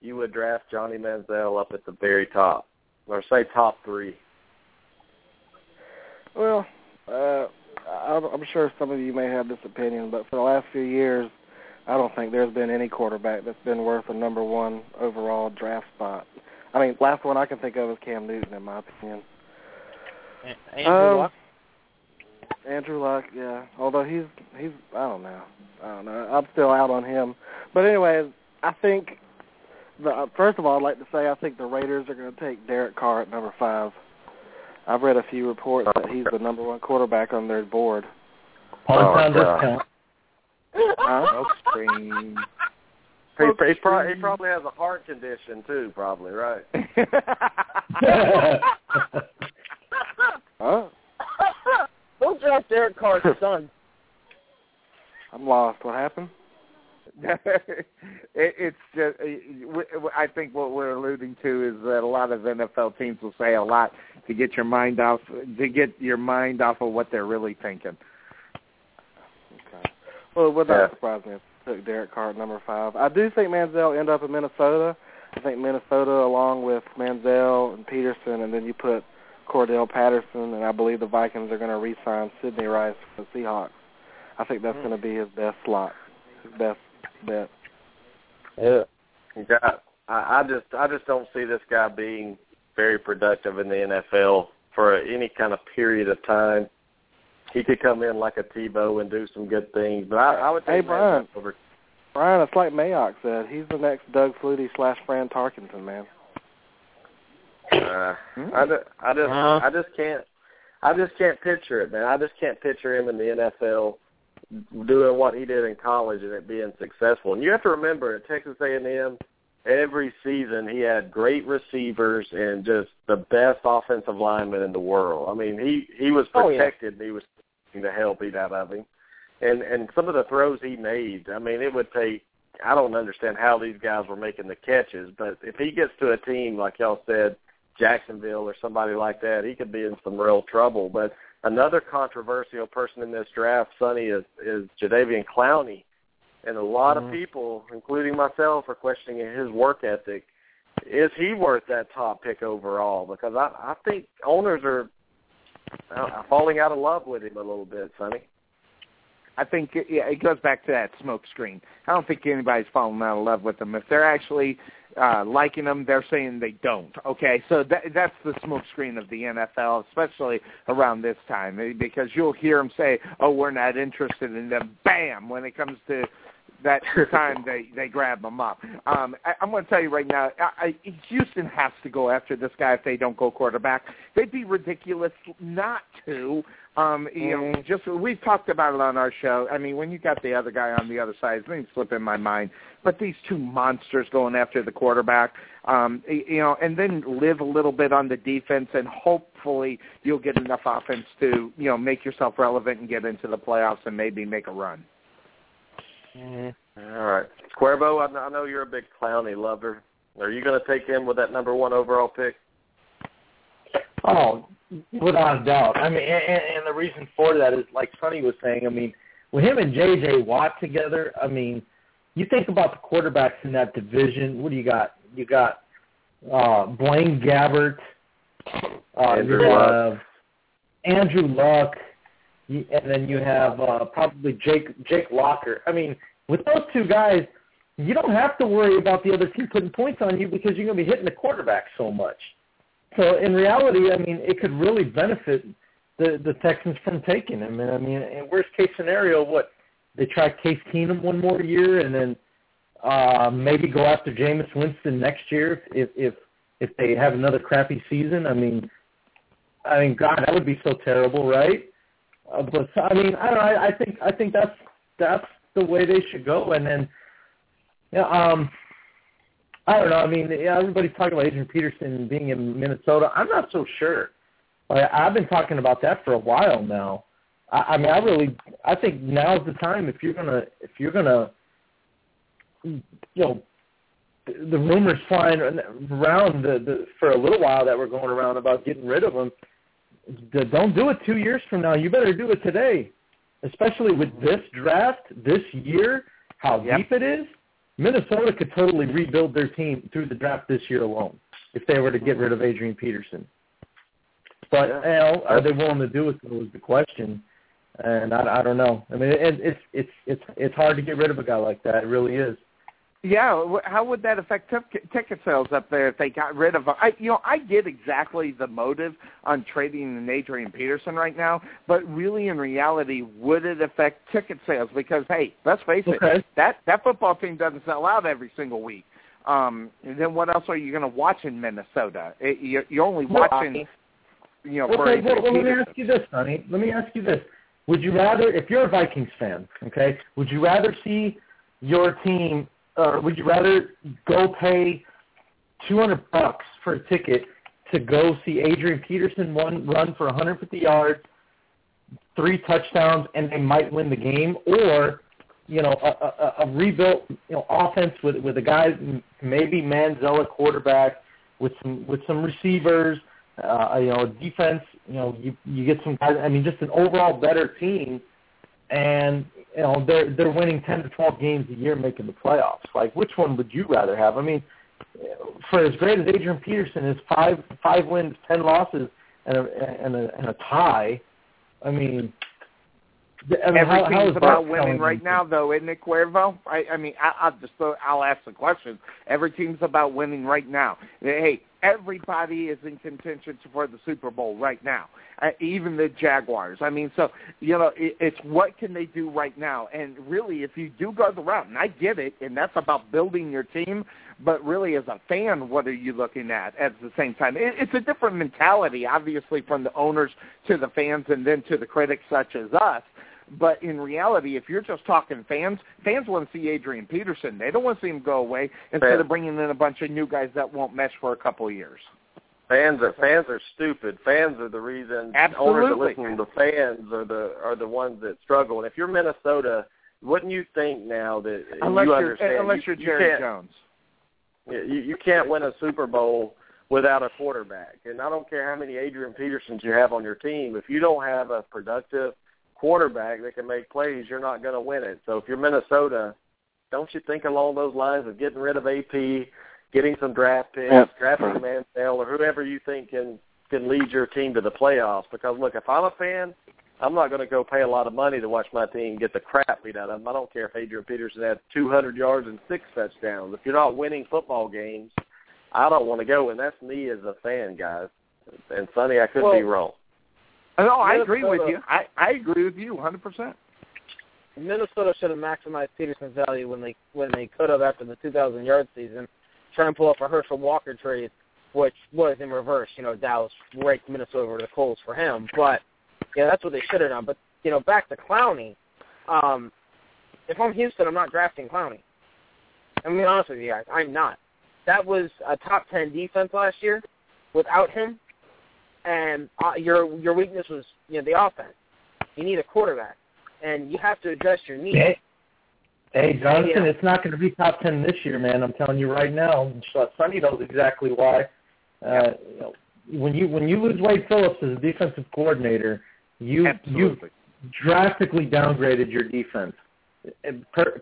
you would draft Johnny Manziel up at the very top, or say top three. Well, uh, I'm I'm sure some of you may have this opinion, but for the last few years, I don't think there's been any quarterback that's been worth a number one overall draft spot. I mean, last one I can think of is Cam Newton, in my opinion. Andrew Um, Luck. Andrew Luck, yeah. Although he's he's I don't know, I don't know. I'm still out on him. But anyway, I think the uh, first of all, I'd like to say I think the Raiders are going to take Derek Carr at number five. I've read a few reports that he's the number one quarterback on their board. Hometown Oh, God. discount. Huh? Smoke screen. He, he, pro- he probably has a heart condition too, probably right. Huh? Don't draft Derek Carr's son. I'm lost. What happened? it, it's just I think what we're alluding to is that a lot of NFL teams will say a lot to get your mind off to get your mind off of what they're really thinking. Okay. Well, it would not Yeah. surprise me if took Derek Carr at number five. I do think Manziel end up in Minnesota. I think Minnesota, along with Manziel and Peterson, and then you put Cordarrelle Patterson, and I believe the Vikings are going to re-sign Sidney Rice for the Seahawks. I think that's hmm. going to be his best slot, his best bet. Yeah. Yeah, I, I just I just don't see this guy being very productive in the NFL for any kind of period of time. He could come in like a Tebow and do some good things, but I, I would Hey, take Brian. Over. Brian, it's like Mayock said. He's the next Doug Flutie slash Fran Tarkenton, man. Uh, I, ju- I just Uh-huh. I just can't I just can't picture it, man. I just can't picture him in the NFL doing what he did in college and it being successful. And you have to remember at Texas A&M, every season he had great receivers and just the best offensive linemen in the world. I mean, he he was Oh, yeah. protected. and He was the hell beat out of him, and and some of the throws he made. I mean, it would take. I don't understand how these guys were making the catches, but if he gets to a team like y'all said, Jacksonville or somebody like that, he could be in some real trouble. But another controversial person in this draft, Sonny, is is Jadeveon Clowney, and a lot Mhm. of people, including myself, are questioning his work ethic. Is he worth that top pick overall? Because I I think owners are uh, falling out of love with him a little bit, Sonny. I think it, yeah, it goes back to that smoke screen. I don't think anybody's falling out of love with them. If they're actually uh, liking them, they're saying they don't. Okay, so that, that's the smoke screen of the NFL, especially around this time, eh, because you'll hear them say, "Oh, we're not interested," and then bam, when it comes to that time they they grab them up. Um, I, I'm going to tell you right now, I, I, Houston has to go after this guy if they don't go quarterback. They'd be ridiculous not to. Um, you know, just we've talked about it on our show. I mean, when you got the other guy on the other side, things slip in my mind. But these two monsters going after the quarterback, um, you know, and then live a little bit on the defense, and hopefully you'll get enough offense to you know make yourself relevant and get into the playoffs and maybe make a run. Mm-hmm. All right, Cuervo. I know, you're a big Clowney lover. Are you going to take him with that number one overall pick? Oh, without a doubt. I mean, and, and the reason for that is like Sonny was saying. I mean, with him and J.J. Watt together, I mean, you think about the quarterbacks in that division. What do you got? You got uh, Blaine Gabbert, Uh, Andrew Luck. Andrew Luck, and then you have uh, probably Jake Jake Locker. I mean, with those two guys, you don't have to worry about the other team putting points on you because you're going to be hitting the quarterback so much. So in reality, I mean, it could really benefit the the Texans from taking him. And I mean, in worst case scenario, what they try Case Keenum one more year, and then uh, maybe go after Jameis Winston next year if if if they have another crappy season. I mean, I mean, God, that would be so terrible, right? Uh, but I mean, I don't know. I, I think I think that's that's the way they should go. And then, yeah, um, I don't know. I mean, yeah, everybody's talking about Adrian Peterson being in Minnesota. I'm not so sure. Like, I've been talking about that for a while now. I, I mean, I really, I think now's the time if you're gonna, if you're gonna, you know, the, rumors flying around the, the for a little while that were going around about getting rid of him. Don't do it two years from now. You better do it today, especially with this draft this year. How Yep. deep it is. Minnesota could totally rebuild their team through the draft this year alone if they were to get rid of Adrian Peterson. But Yeah. you know, are they willing to do it? Was the question, and I, I don't know. I mean, it, it's it's it's it's hard to get rid of a guy like that. It really is. Yeah, how would that affect t- ticket sales up there if they got rid of? I, you know, I get exactly the motive on trading an Adrian Peterson right now, but really, in reality, would it affect ticket sales? Because hey, let's face it, that that football team doesn't sell out every single week. Um, then what else are you going to watch in Minnesota? It, you're, you're only watching, you know, for Okay, well, well, let me ask you this, honey. Let me ask you this: Would you rather, if you're a Vikings fan, okay, would you rather see your team, or would you rather go pay two hundred bucks for a ticket to go see Adrian Peterson one run for 150 yards, three touchdowns, and they might win the game, or you know, a, a, a rebuilt you know offense with with a guy maybe Manziel quarterback with some with some receivers, uh, you know, defense. You know, you you get some guys. I mean, just an overall better team, and you know they're they're winning ten to twelve games a year, making the playoffs. Like, which one would you rather have? I mean, for as great as Adrian Peterson is, five five wins, ten losses, and a and a, and a tie. I mean. I mean, Every how, how about winning right now, though, isn't it, Cuervo? I, I mean, I, I'll just throw, I'll ask the question. Every team's about winning right now. Hey, everybody is in contention for the Super Bowl right now, uh, even the Jaguars. I mean, so you know, it, it's what can they do right now? And really, if you do go the route, and I get it, and that's about building your team. But really, as a fan, what are you looking at at the same time? It, it's a different mentality, obviously, from the owners to the fans, and then to the critics such as us. But in reality, if you're just talking fans, fans want to see Adrian Peterson. They don't want to see him go away instead Fans- of bringing in a bunch of new guys that won't mesh for a couple of years. Fans are fans are stupid. Fans are the reason. Owners are listening. The fans are the are the ones that struggle. And if you're Minnesota, wouldn't you think now that Unless you you're unless you, you're Jerry can't- Jones. You, you can't win a Super Bowl without a quarterback. And I don't care how many Adrian Petersons you have on your team. If you don't have a productive quarterback that can make plays, you're not going to win it. So if you're Minnesota, don't you think along those lines of getting rid of AP, getting some draft picks, Yeah. drafting Manziel or whoever you think can can lead your team to the playoffs? Because look, if I'm a fan, I'm not going to go pay a lot of money to watch my team get the crap beat out of them. I don't care if Adrian Peterson had 200 yards and six touchdowns. If you're not winning football games, I don't want to go. And that's me as a fan, guys. And Sonny, I could be wrong. No, I agree with you. I I agree with you 100. percent Minnesota should have maximized Peterson's value when they when they could have after the 2,000 yard season, try and pull off a Herschel Walker trade, which was in reverse. You know, Dallas raked Minnesota over the coals for him, but yeah, that's what they should have done. But you know, back to Clowney. Um, if I'm Houston, I'm not drafting Clowney. I'm being honest with you guys, I'm not. That was a top 10 defense last year without him, and uh, your your weakness was you know the offense. You need a quarterback and you have to address your needs. Hey, hey Jonathan, Yeah. it's not going to be top ten this year, man. I'm telling you right now. Sonny knows exactly why. Uh, you know, when you when you lose Wade Phillips as a defensive coordinator, you you drastically downgraded your defense.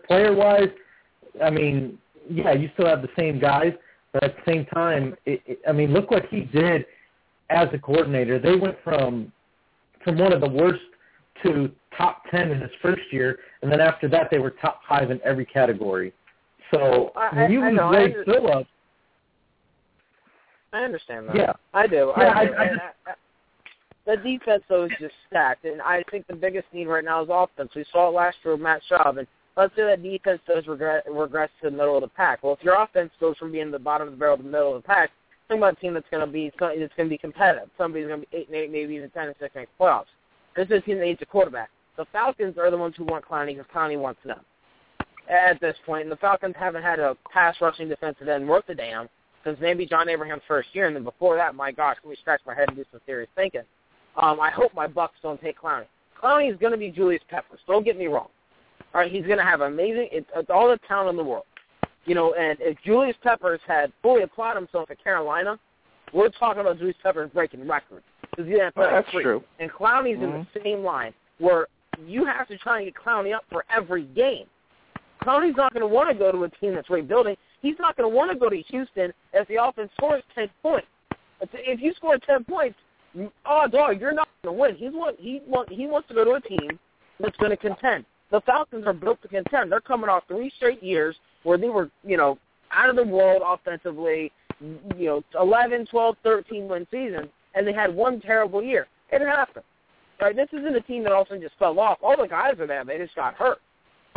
Player wise, I mean, yeah, you still have the same guys, but at the same time, it, it, I mean, look what he did as a coordinator. They went from from one of the worst to top ten in his first year, and then after that they were top five in every category. So I- when you I- know, Ray Phillips, I understand that. yeah, I do. Yeah, I, I- do. I I- the defense though is just stacked, and I think the biggest need right now is offense. We saw it last year with Matt Schaub, and let's say that defense does regress, regress to the middle of the pack. Well, if your offense goes from being the bottom of the barrel to the middle of the pack, think about a team that's going to be it's going to be competitive. Somebody's going to be eight and eight, maybe even ten and six next playoffs. This is a team that needs a quarterback. The Falcons are the ones who want Clowney because Clowney wants them at this point. And the Falcons haven't had a pass rushing defensive end worth a damn since maybe John Abraham's first year, and then before that, my gosh, let me scratch my head and do some serious thinking. Um, I hope my Bucs don't take Clowney. Clowney is going to be Julius Peppers. Don't get me wrong. All right, he's going to have amazing, it's, it's all the talent in the world. You know, and if Julius Peppers had fully applied himself at Carolina, we're talking about Julius Peppers breaking records. Because Well, oh, that's true. And Clowney's in the mm-hmm. same line where you have to try and get Clowney up for every game. Clowney's not going to want to go to a team that's rebuilding. He's not going to want to go to Houston if the offense scores 10 points. If- If you score 10 points, oh, dog, you're not going to win. He's want, he, want, he wants to go to a team that's going to contend. The Falcons are built to contend. They're coming off three straight years where they were, you know, out of the world offensively, you know, 11, 12, 13 win season, and they had one terrible year. It happened. Right? This isn't a team that all of a sudden just fell off. All the guys are there. They just got hurt.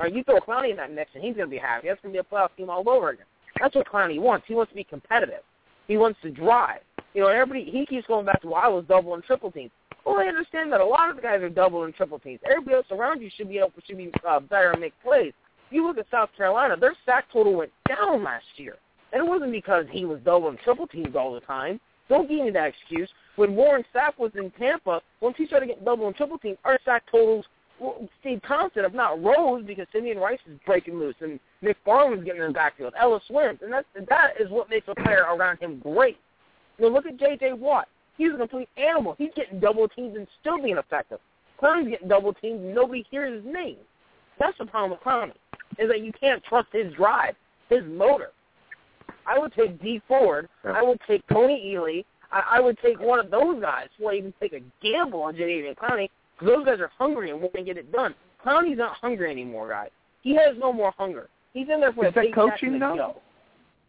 Right? You throw Clowney in that mix, and he's going to be happy. That's going to be a playoff team all over again. That's what Clowney wants. He wants to be competitive. He wants to drive. You know, everybody he keeps going back to well, I was double and triple teams. Well, I understand that a lot of the guys are double and triple teams. Everybody else around you should be able should be uh, better and make plays. You look at South Carolina; their sack total went down last year, and it wasn't because he was double and triple teams all the time. Don't give me that excuse. When Warren Sapp was in Tampa, once he started getting double and triple teams, our sack totals stayed constant, if not rose, because Simeon Rice is breaking loose and Nick Barnes was getting in the backfield. Ellis Wyms, and that that is what makes a player around him great. Know, look at J.J. Watt. He's a complete animal. He's getting double teamed and still being effective. Clowney's getting double teamed and nobody hears his name. That's the problem with Clowney, is that you can't trust his drive, his motor. I would take Dee Ford. I would take Kony Ealy. I, I would take one of those guys before I even take a gamble on Jadeveon Clowney because those guys are hungry and want to get it done. Clowney's not hungry anymore, guys. He has no more hunger. He's in there for Is a that big coaching, though? go.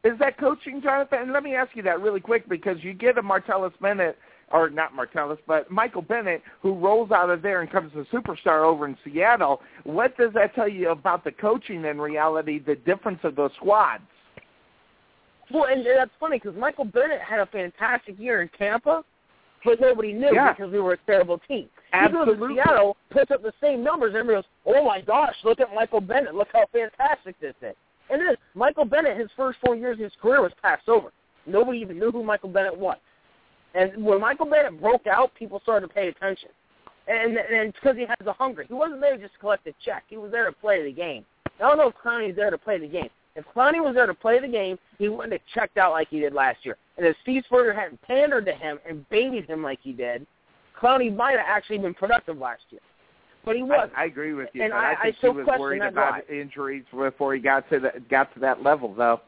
Is that coaching, Jonathan? And let me ask you that really quick because you get a Martellus Bennett, or not Martellus, but Michael Bennett, who rolls out of there and comes a superstar over in Seattle. What does that tell you about the coaching in reality, the difference of those squads? Well, and that's funny because Michael Bennett had a fantastic year in Tampa, but nobody knew Yeah. because we were a terrible team. He goes Absolutely. to Seattle, puts up the same numbers, and everybody goes, "Oh my gosh, look at Michael Bennett! Look how fantastic this is!" And then Michael Bennett, his first four years of his career was passed over. Nobody even knew who Michael Bennett was. And when Michael Bennett broke out, people started to pay attention. And and because he has the hunger. He wasn't there just to collect a check. He was there to play the game. I don't know if Clowney's there to play the game. If Clowney was there to play the game, he wouldn't have checked out like he did last year. And if Steve Spurrier hadn't pandered to him and babied him like he did, Clowney might have actually been productive last year. But he wasn't. I agree with you, And I- I, I think still he was worried about injuries before he got to the, got to that level, though.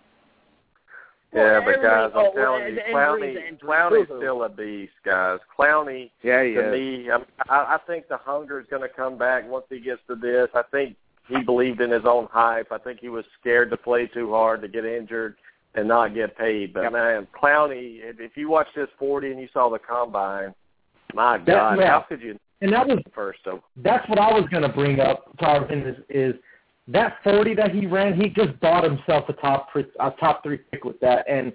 Yeah, Well, but guys, oh, I'm telling you, Clowney, injuries, the injuries, Clowney's still a beast, guys. Clowney, Yeah, he to is. me, I, I I think the hunger is going to come back once he gets to this. I think he believed in his own hype. I think he was scared to play too hard, to get injured, and not get paid. But Yep. man, Clowney, if, if you watched this 40 and you saw the combine, my That- God, yeah. how could you and that was first? So that's what I was going to bring up, Tarvin, is, is that 40 that he ran, he just bought himself a top a top three pick with that. And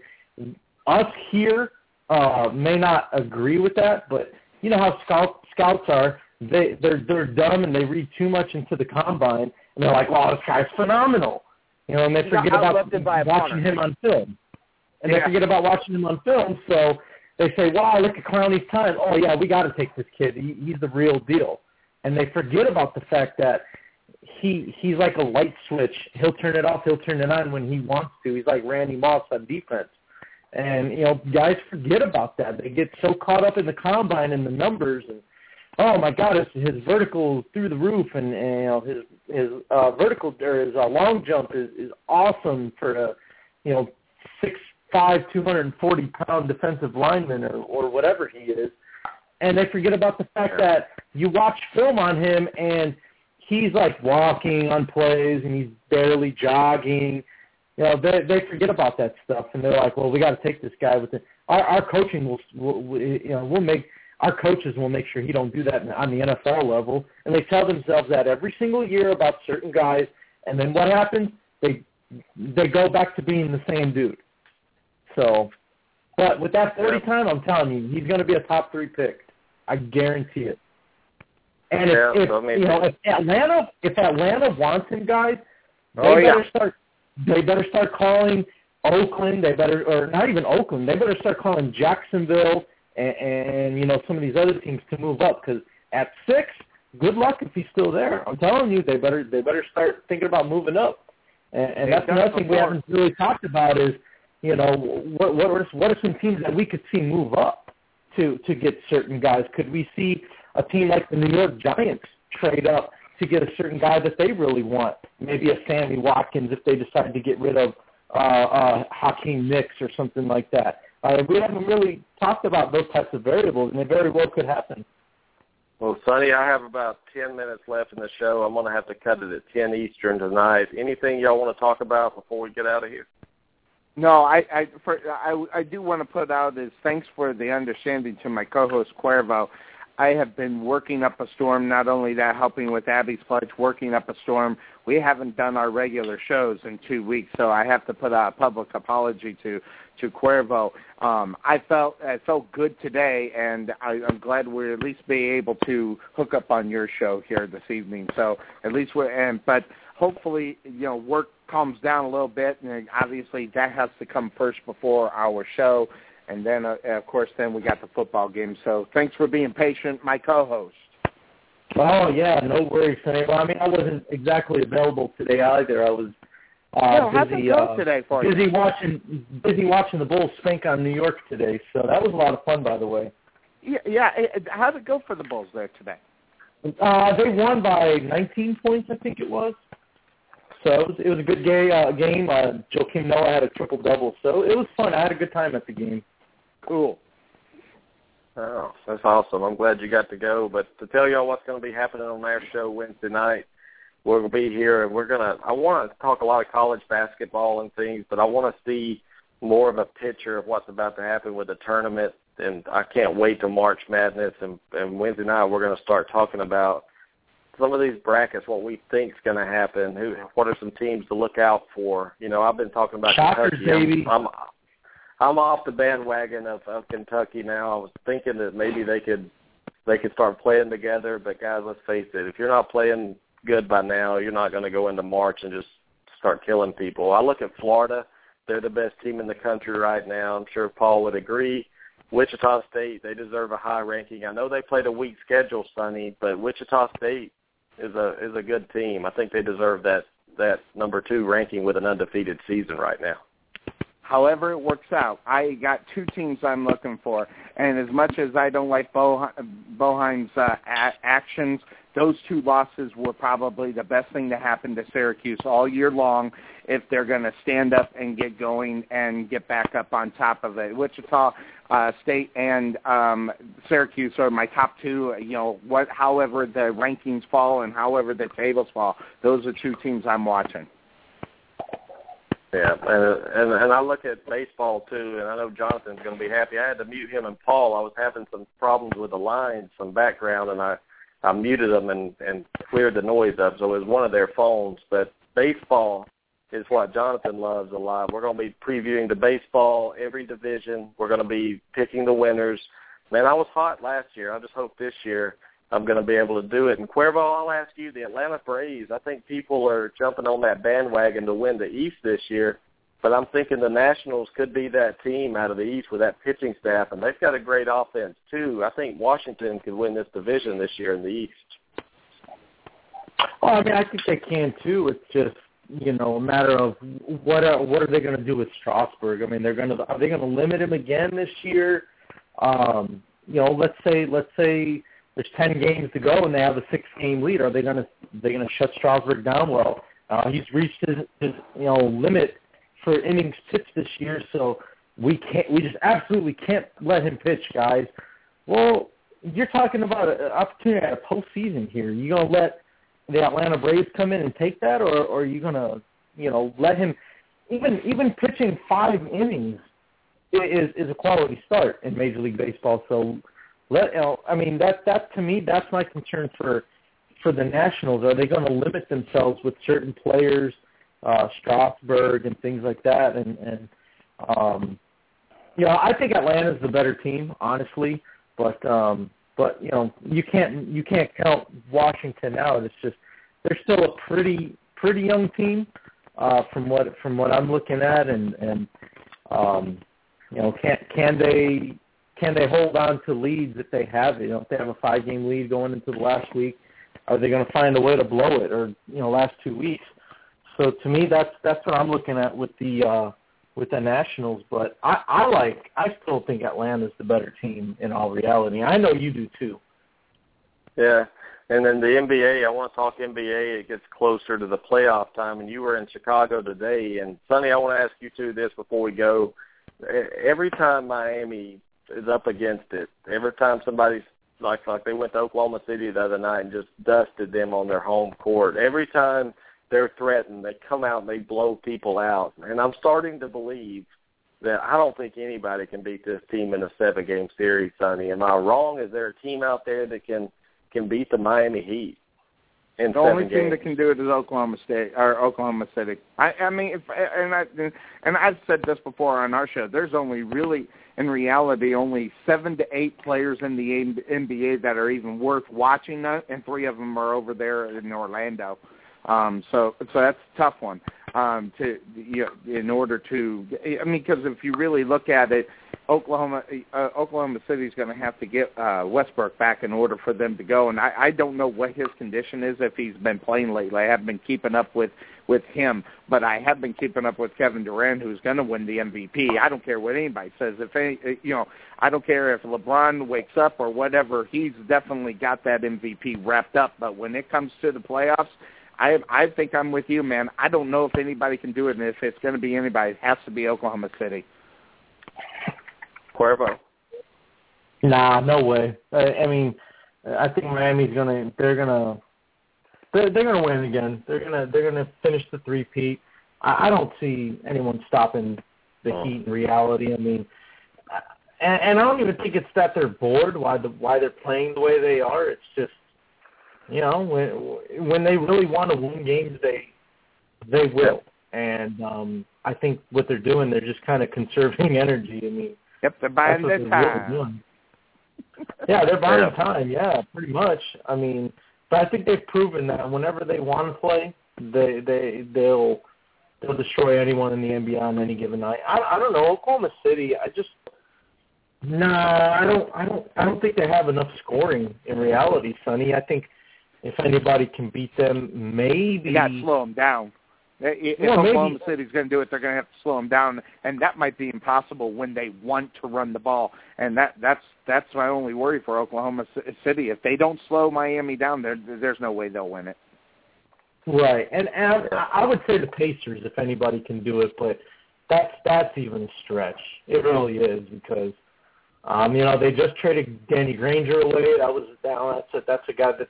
us here uh, may not agree with that, but you know how scout, scouts are. They they're they're dumb and they read too much into the combine, and they're like, "Wow, this guy's phenomenal," you know, and they forget about outlifted by a watching him on film, and they forget about watching him on film. So they say, "Wow, look at Clowney's time. Oh yeah, we got to take this kid. He, he's the real deal." And they forget about the fact that he he's like a light switch. He'll turn it off. He'll turn it on when he wants to. He's like Randy Moss on defense. And you know, guys forget about that. They get so caught up in the combine and the numbers and oh my God, his, his vertical through the roof and, and you know his his uh, vertical or his uh, long jump is is awesome for a you know six five two hundred and forty pound defensive lineman or, or whatever he is. And they forget about the fact that you watch film on him and he's like walking on plays and he's barely jogging. You know, they they forget about that stuff and they're like, well, we got to take this guy with the our our coaching will, will you know we'll make our coaches will make sure he don't do that on the NFL level. And they tell themselves that every single year about certain guys, and then what happens? They they go back to being the same dude. So, but with that 40 time, I'm telling you, he's going to be a top three pick. I guarantee it. And yeah, if, if so you know if Atlanta if Atlanta wants him, guys, they Oh, yeah. better start they better start calling Oakland. They better or not even Oakland. They better start calling Jacksonville and, and you know some of these other teams to move up because at six, good luck if he's still there. I'm telling you, they better they better start thinking about moving up. And, and that's another thing we haven't really talked about is you know what what are, what are some teams that we could see move up to to get certain guys? Could we see a team like the New York Giants trade up to get a certain guy that they really want? Maybe a Sammy Watkins if they decide to get rid of uh, uh, Hakeem Nicks or something like that. Uh, we haven't really talked about those types of variables, and it very well could happen. Well, Sonny, I have about 10 minutes left in the show. I'm going to have to cut it at 10 Eastern tonight. Anything y'all want to talk about before we get out of here? No, I I for, I I do want to put out is thanks for the understanding to my co-host Cuervo. I have been working up a storm. Not only that, helping with Abby's pledge, working up a storm. We haven't done our regular shows in two weeks, so I have to put out a public apology to to Cuervo. Um, I felt I felt good today, and I, I'm glad we're at least be able to hook up on your show here this evening. So at least we're and but hopefully you know work calms down a little bit, and obviously that has to come first before our show, and then uh, of course then we got the football game. So thanks for being patient, my co-host. Oh yeah, no worries, Sonny. Well, I mean, I wasn't exactly available today either. I was uh, how'd busy uh, today for you? busy watching busy watching the Bulls spank on New York today. So that was a lot of fun, by the way. Yeah, yeah. How'd it go for the Bulls there today? Uh, they won by 19 points, I think it was. So it was, it was a good gay, uh, game. Uh, Joakim Noah had a triple double, so it was fun. I had a good time at the game. Cool. Oh, that's awesome. I'm glad you got to go. But to tell y'all what's going to be happening on our show Wednesday night, we're going to be here and we're going to, I want to talk a lot of college basketball and things, but I want to see more of a picture of what's about to happen with the tournament. And I can't wait to March Madness. And, and Wednesday night, we're going to start talking about some of these brackets, what we think is going to happen. Who, what are some teams to look out for? You know, I've been talking about Shockers, Kentucky. I'm- baby. I'm, I'm off the bandwagon of, of Kentucky now. I was thinking that maybe they could they could start playing together, but guys, let's face it, if you're not playing good by now, you're not going to go into March and just start killing people. I look at Florida; they're the best team in the country right now. I'm sure Paul would agree. Wichita State, they deserve a high ranking. I know they played a weak schedule, Sonny, but Wichita State is a is a good team. I think they deserve that that number two ranking with an undefeated season right now. However it works out, I got two teams I'm looking for, and as much as I don't like Bo, Boeheim's uh, a- actions, those two losses were probably the best thing to happen to Syracuse all year long if they're going to stand up and get going and get back up on top of it. Wichita uh, State and um, Syracuse are my top two. You know, what, however the rankings fall and however the tables fall, those are two teams I'm watching. Yeah, and and and I look at baseball too, and I know Jonathan's going to be happy. I had to mute him and Paul. I was having some problems with the lines, some background, and I I muted them and and cleared the noise up. So it was one of their phones. But baseball is what Jonathan loves a lot. We're going to be previewing the baseball every division. We're going to be picking the winners. Man, I was hot last year. I just hope this year I'm going to be able to do it. And Cuervo, I'll ask you, the Atlanta Braves, I think people are jumping on that bandwagon to win the East this year, but I'm thinking the Nationals could be that team out of the East with that pitching staff, and they've got a great offense, too. I think Washington could win this division this year in the East. Well, I mean, I think they can too. It's just you know a matter of what are what are they going to do with Strasburg? I mean, they're going to are they going to limit him again this year? Um, you know, let's say let's say there's ten games to go and they have a six game lead. Are they going to they going to shut Strasburg down? Well, uh, he's reached his, his you know limit for innings pitched this year, so we can't, we just absolutely can't let him pitch, guys. Well, you're talking about an opportunity at a postseason here. You gonna let the Atlanta Braves come in and take that, or, or are you gonna, you know, let him? Even even pitching five innings is is a quality start in Major League Baseball. So let you know, I mean that that to me that's my concern for for the Nationals. Are they going to limit themselves with certain players, uh, Strasburg and things like that? And and um, you know I think Atlanta's the better team, honestly. But um, but you know you can't you can't count Washington out. It's just they're still a pretty pretty young team uh, from what from what I'm looking at, and and um, you know can can they can they hold on to leads if they have you know if they have a five game lead going into the last week, are they going to find a way to blow it or you know last two weeks? So to me that's that's what I'm looking at with the uh, with the Nationals, but I, I like I still think Atlanta's the better team in all reality. I know you do too. Yeah. And then the NBA, I want to talk NBA. It gets closer to the playoff time, and you were in Chicago today. And Sonny, I want to ask you too this before we go. Every time Miami is up against it, every time somebody's like like they went to Oklahoma City the other night and just dusted them on their home court. Every time they're threatened. They come out and they blow people out. And I'm starting to believe that I don't think anybody can beat this team in a seven game series, Sonny. Am I wrong? Is there a team out there that can can beat the Miami Heat? In the only games? team that can do it is Oklahoma State or Oklahoma City. I, I mean, if, and I and I've said this before on our show. There's only really, in reality, only seven to eight players in the NBA that are even worth watching, and three of them are over there in Orlando. Um, so so that's a tough one um, to you know, in order to I mean because if you really look at it, Oklahoma uh, Oklahoma City is going to have to get uh, Westbrook back in order for them to go. And I, I don't know what his condition is if he's been playing lately. I haven't been keeping up with with him, but I have been keeping up with Kevin Durant, who's going to win the MVP. I don't care what anybody says. If any, you know, I don't care if LeBron wakes up or whatever. He's definitely got that MVP wrapped up. But when it comes to the playoffs I I think I'm with you, man. I don't know if anybody can do it, and if it's going to be anybody, it has to be Oklahoma City. Cuervo. Nah, no way. I, I mean, I think Miami's gonna. They're gonna. They're, they're gonna win again. They're gonna. They're gonna finish the three-peat. I, I don't see anyone stopping the oh. Heat in reality. I mean, and, and I don't even think it's that they're bored. Why the why they're playing the way they are. It's just you know, when when they really want to win games, they they will. And um I think what they're doing, they're just kind of conserving energy. I mean, yep, they're buying their time. Really yeah, they're buying time. Yeah, pretty much. I mean, but I think they've proven that whenever they want to play, they they they'll they'll destroy anyone in the NBA on any given night. I I don't know Oklahoma City. I just no, nah, I don't I don't I don't think they have enough scoring in reality, Sonny. I think if anybody can beat them, maybe you got to slow them down. If well, Oklahoma maybe. City's going to do it, they're going to have to slow them down, and that might be impossible when they want to run the ball. And that that's that's my only worry for Oklahoma City. If they don't slow Miami down, there there's no way they'll win it. Right, and, and I would say the Pacers, if anybody can do it, but that's that's even a stretch. It really is because um, you know they just traded Danny Granger away. That was down. That's a, that's a guy that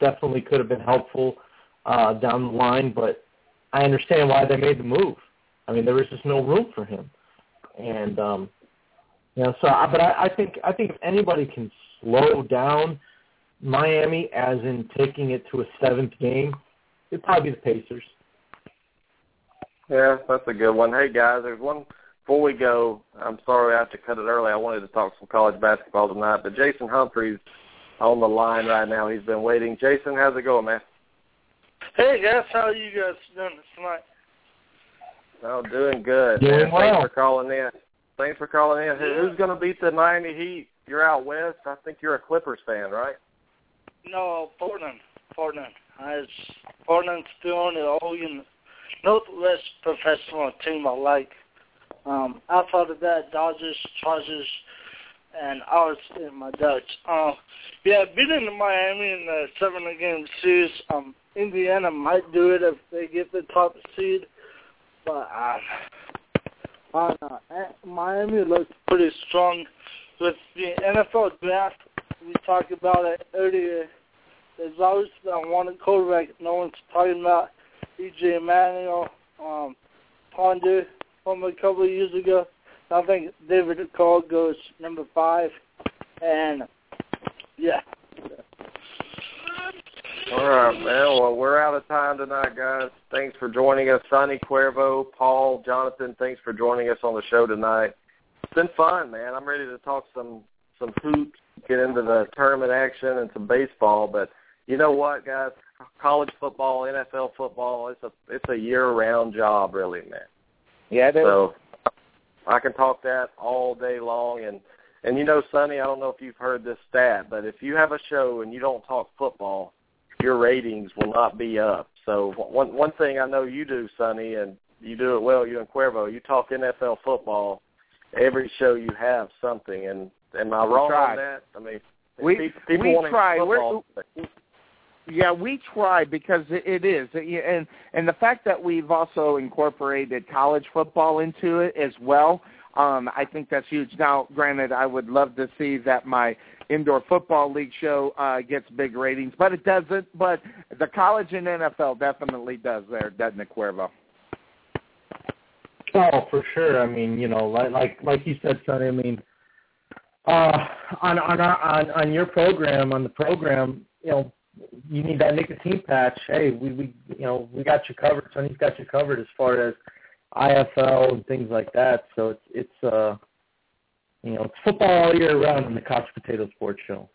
definitely could have been helpful uh, down the line, but I understand why they made the move. I mean, there was just no room for him, and um, you know, so but I, I think I think if anybody can slow down Miami, as in taking it to a seventh game, it'd probably be the Pacers. Yeah, that's a good one. Hey guys, there's one before we go. I'm sorry I have to cut it early. I wanted to talk some college basketball tonight, but Jason Humphreys on the line right now. He's been waiting. Jason, how's it going, man? Hey guys, how are you guys doing tonight? Oh, doing good. Doing man. well. Thanks for calling in. Thanks for calling in. Who's going to beat the Miami Heat? You're out west. I think you're a Clippers fan, right? No, Portland. Portland. It's Portland's the only Oregon Northwest professional team I like. Um, outside of that, Dodgers, Chargers, and ours in my Dutch. Um, yeah, beating Miami in the seven game series. Um, Indiana might do it if they get the top seed, but uh, on uh, Miami looks pretty strong with the NFL draft. We talked about it earlier. There's always been one quarterback no one's talking about. EJ Manuel, um, Ponder from a couple of years ago. I think David Cole goes number five, and yeah. All right, man. Well, we're out of time tonight, guys. Thanks for joining us, Sonny Cuervo, Paul, Jonathan. Thanks for joining us on the show tonight. It's been fun, man. I'm ready to talk some some hoops, get into the tournament action and some baseball. But you know what, guys? College football, NFL football, it's a it's a year round job, really, man. Yeah, it is. I can talk that all day long and and you know, Sonny, I don't know if you've heard this stat, but if you have a show and you don't talk football, your ratings will not be up. So one one thing I know you do, Sonny, and you do it well, you and Cuervo, you talk NFL football every show you have something and am I wrong on that? I mean We people, people we try. football, We're, yeah, we try because it, is, and and the fact that we've also incorporated college football into it as well. Um, I think that's huge. Now, granted, I would love to see that my indoor football league show uh, gets big ratings, but it doesn't. But the college and NFL definitely does there, doesn't it, Cuervo? Oh, for sure. I mean, you know, like like like you said, Sonny. I mean, uh, on on our, on on your program, on the program, you know, you need that nicotine patch. Hey, we we you know we got you covered. Sonny's got you covered as far as IFL and things like that. So it's it's uh you know it's football all year round in the Couch Potato Sports Show.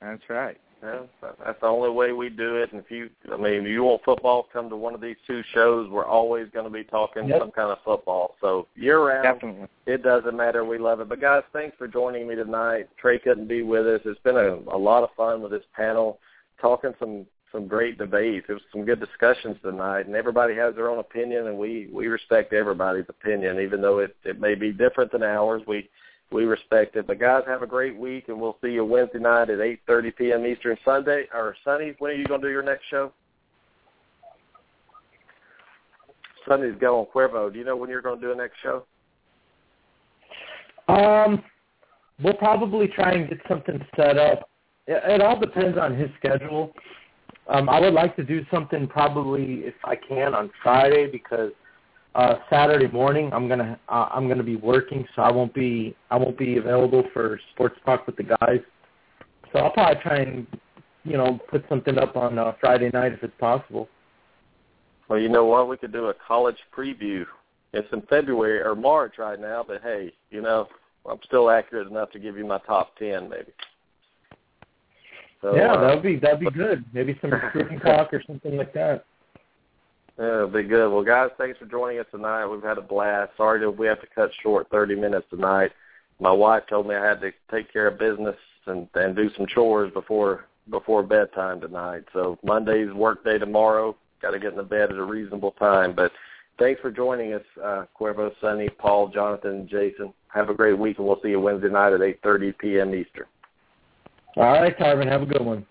That's right. Yeah, that's the only way we do it. And if you, I mean, if you want football, come to one of these two shows. We're always going to be talking Yep. some kind of football. So year round, Definitely. it doesn't matter. We love it. But guys, thanks for joining me tonight. Trey couldn't be with us. It's been a, a lot of fun with this panel, talking some some great debates. It was some good discussions tonight, and everybody has their own opinion, and we we respect everybody's opinion, even though it it may be different than ours. We we respect it. But guys, have a great week, and we'll see you Wednesday night at 8:30 p.m. Eastern. Sunday or Sunday, when are you going to do your next show? Sunday's going Cuervo. Do you know when you're going to do a next show? Um, we'll probably try and get something set up. It, it all depends on his schedule. Um, I would like to do something probably if I can on Friday because uh, Saturday morning I'm gonna uh, I'm gonna be working, so I won't be I won't be available for sports talk with the guys. So I'll probably try and you know put something up on uh, Friday night if it's possible. Well, you know what? We could do a college preview. It's in February or March right now, but hey, you know, I'm still accurate enough to give you my top ten, maybe. So, yeah, uh, that'd be that'd be good. Maybe some recruiting talk or something like that. Yeah, it'll be good. Well, guys, thanks for joining us tonight. We've had a blast. Sorry that we have to cut short 30 minutes tonight. My wife told me I had to take care of business and and do some chores before before bedtime tonight. So Monday's work day tomorrow. Got to get in the bed at a reasonable time. But thanks for joining us, uh, Cuervo, Sonny, Paul, Jonathan, and Jason. Have a great week, and we'll see you Wednesday night at 8:30 p.m. Eastern. All right, Tarvin, have a good one.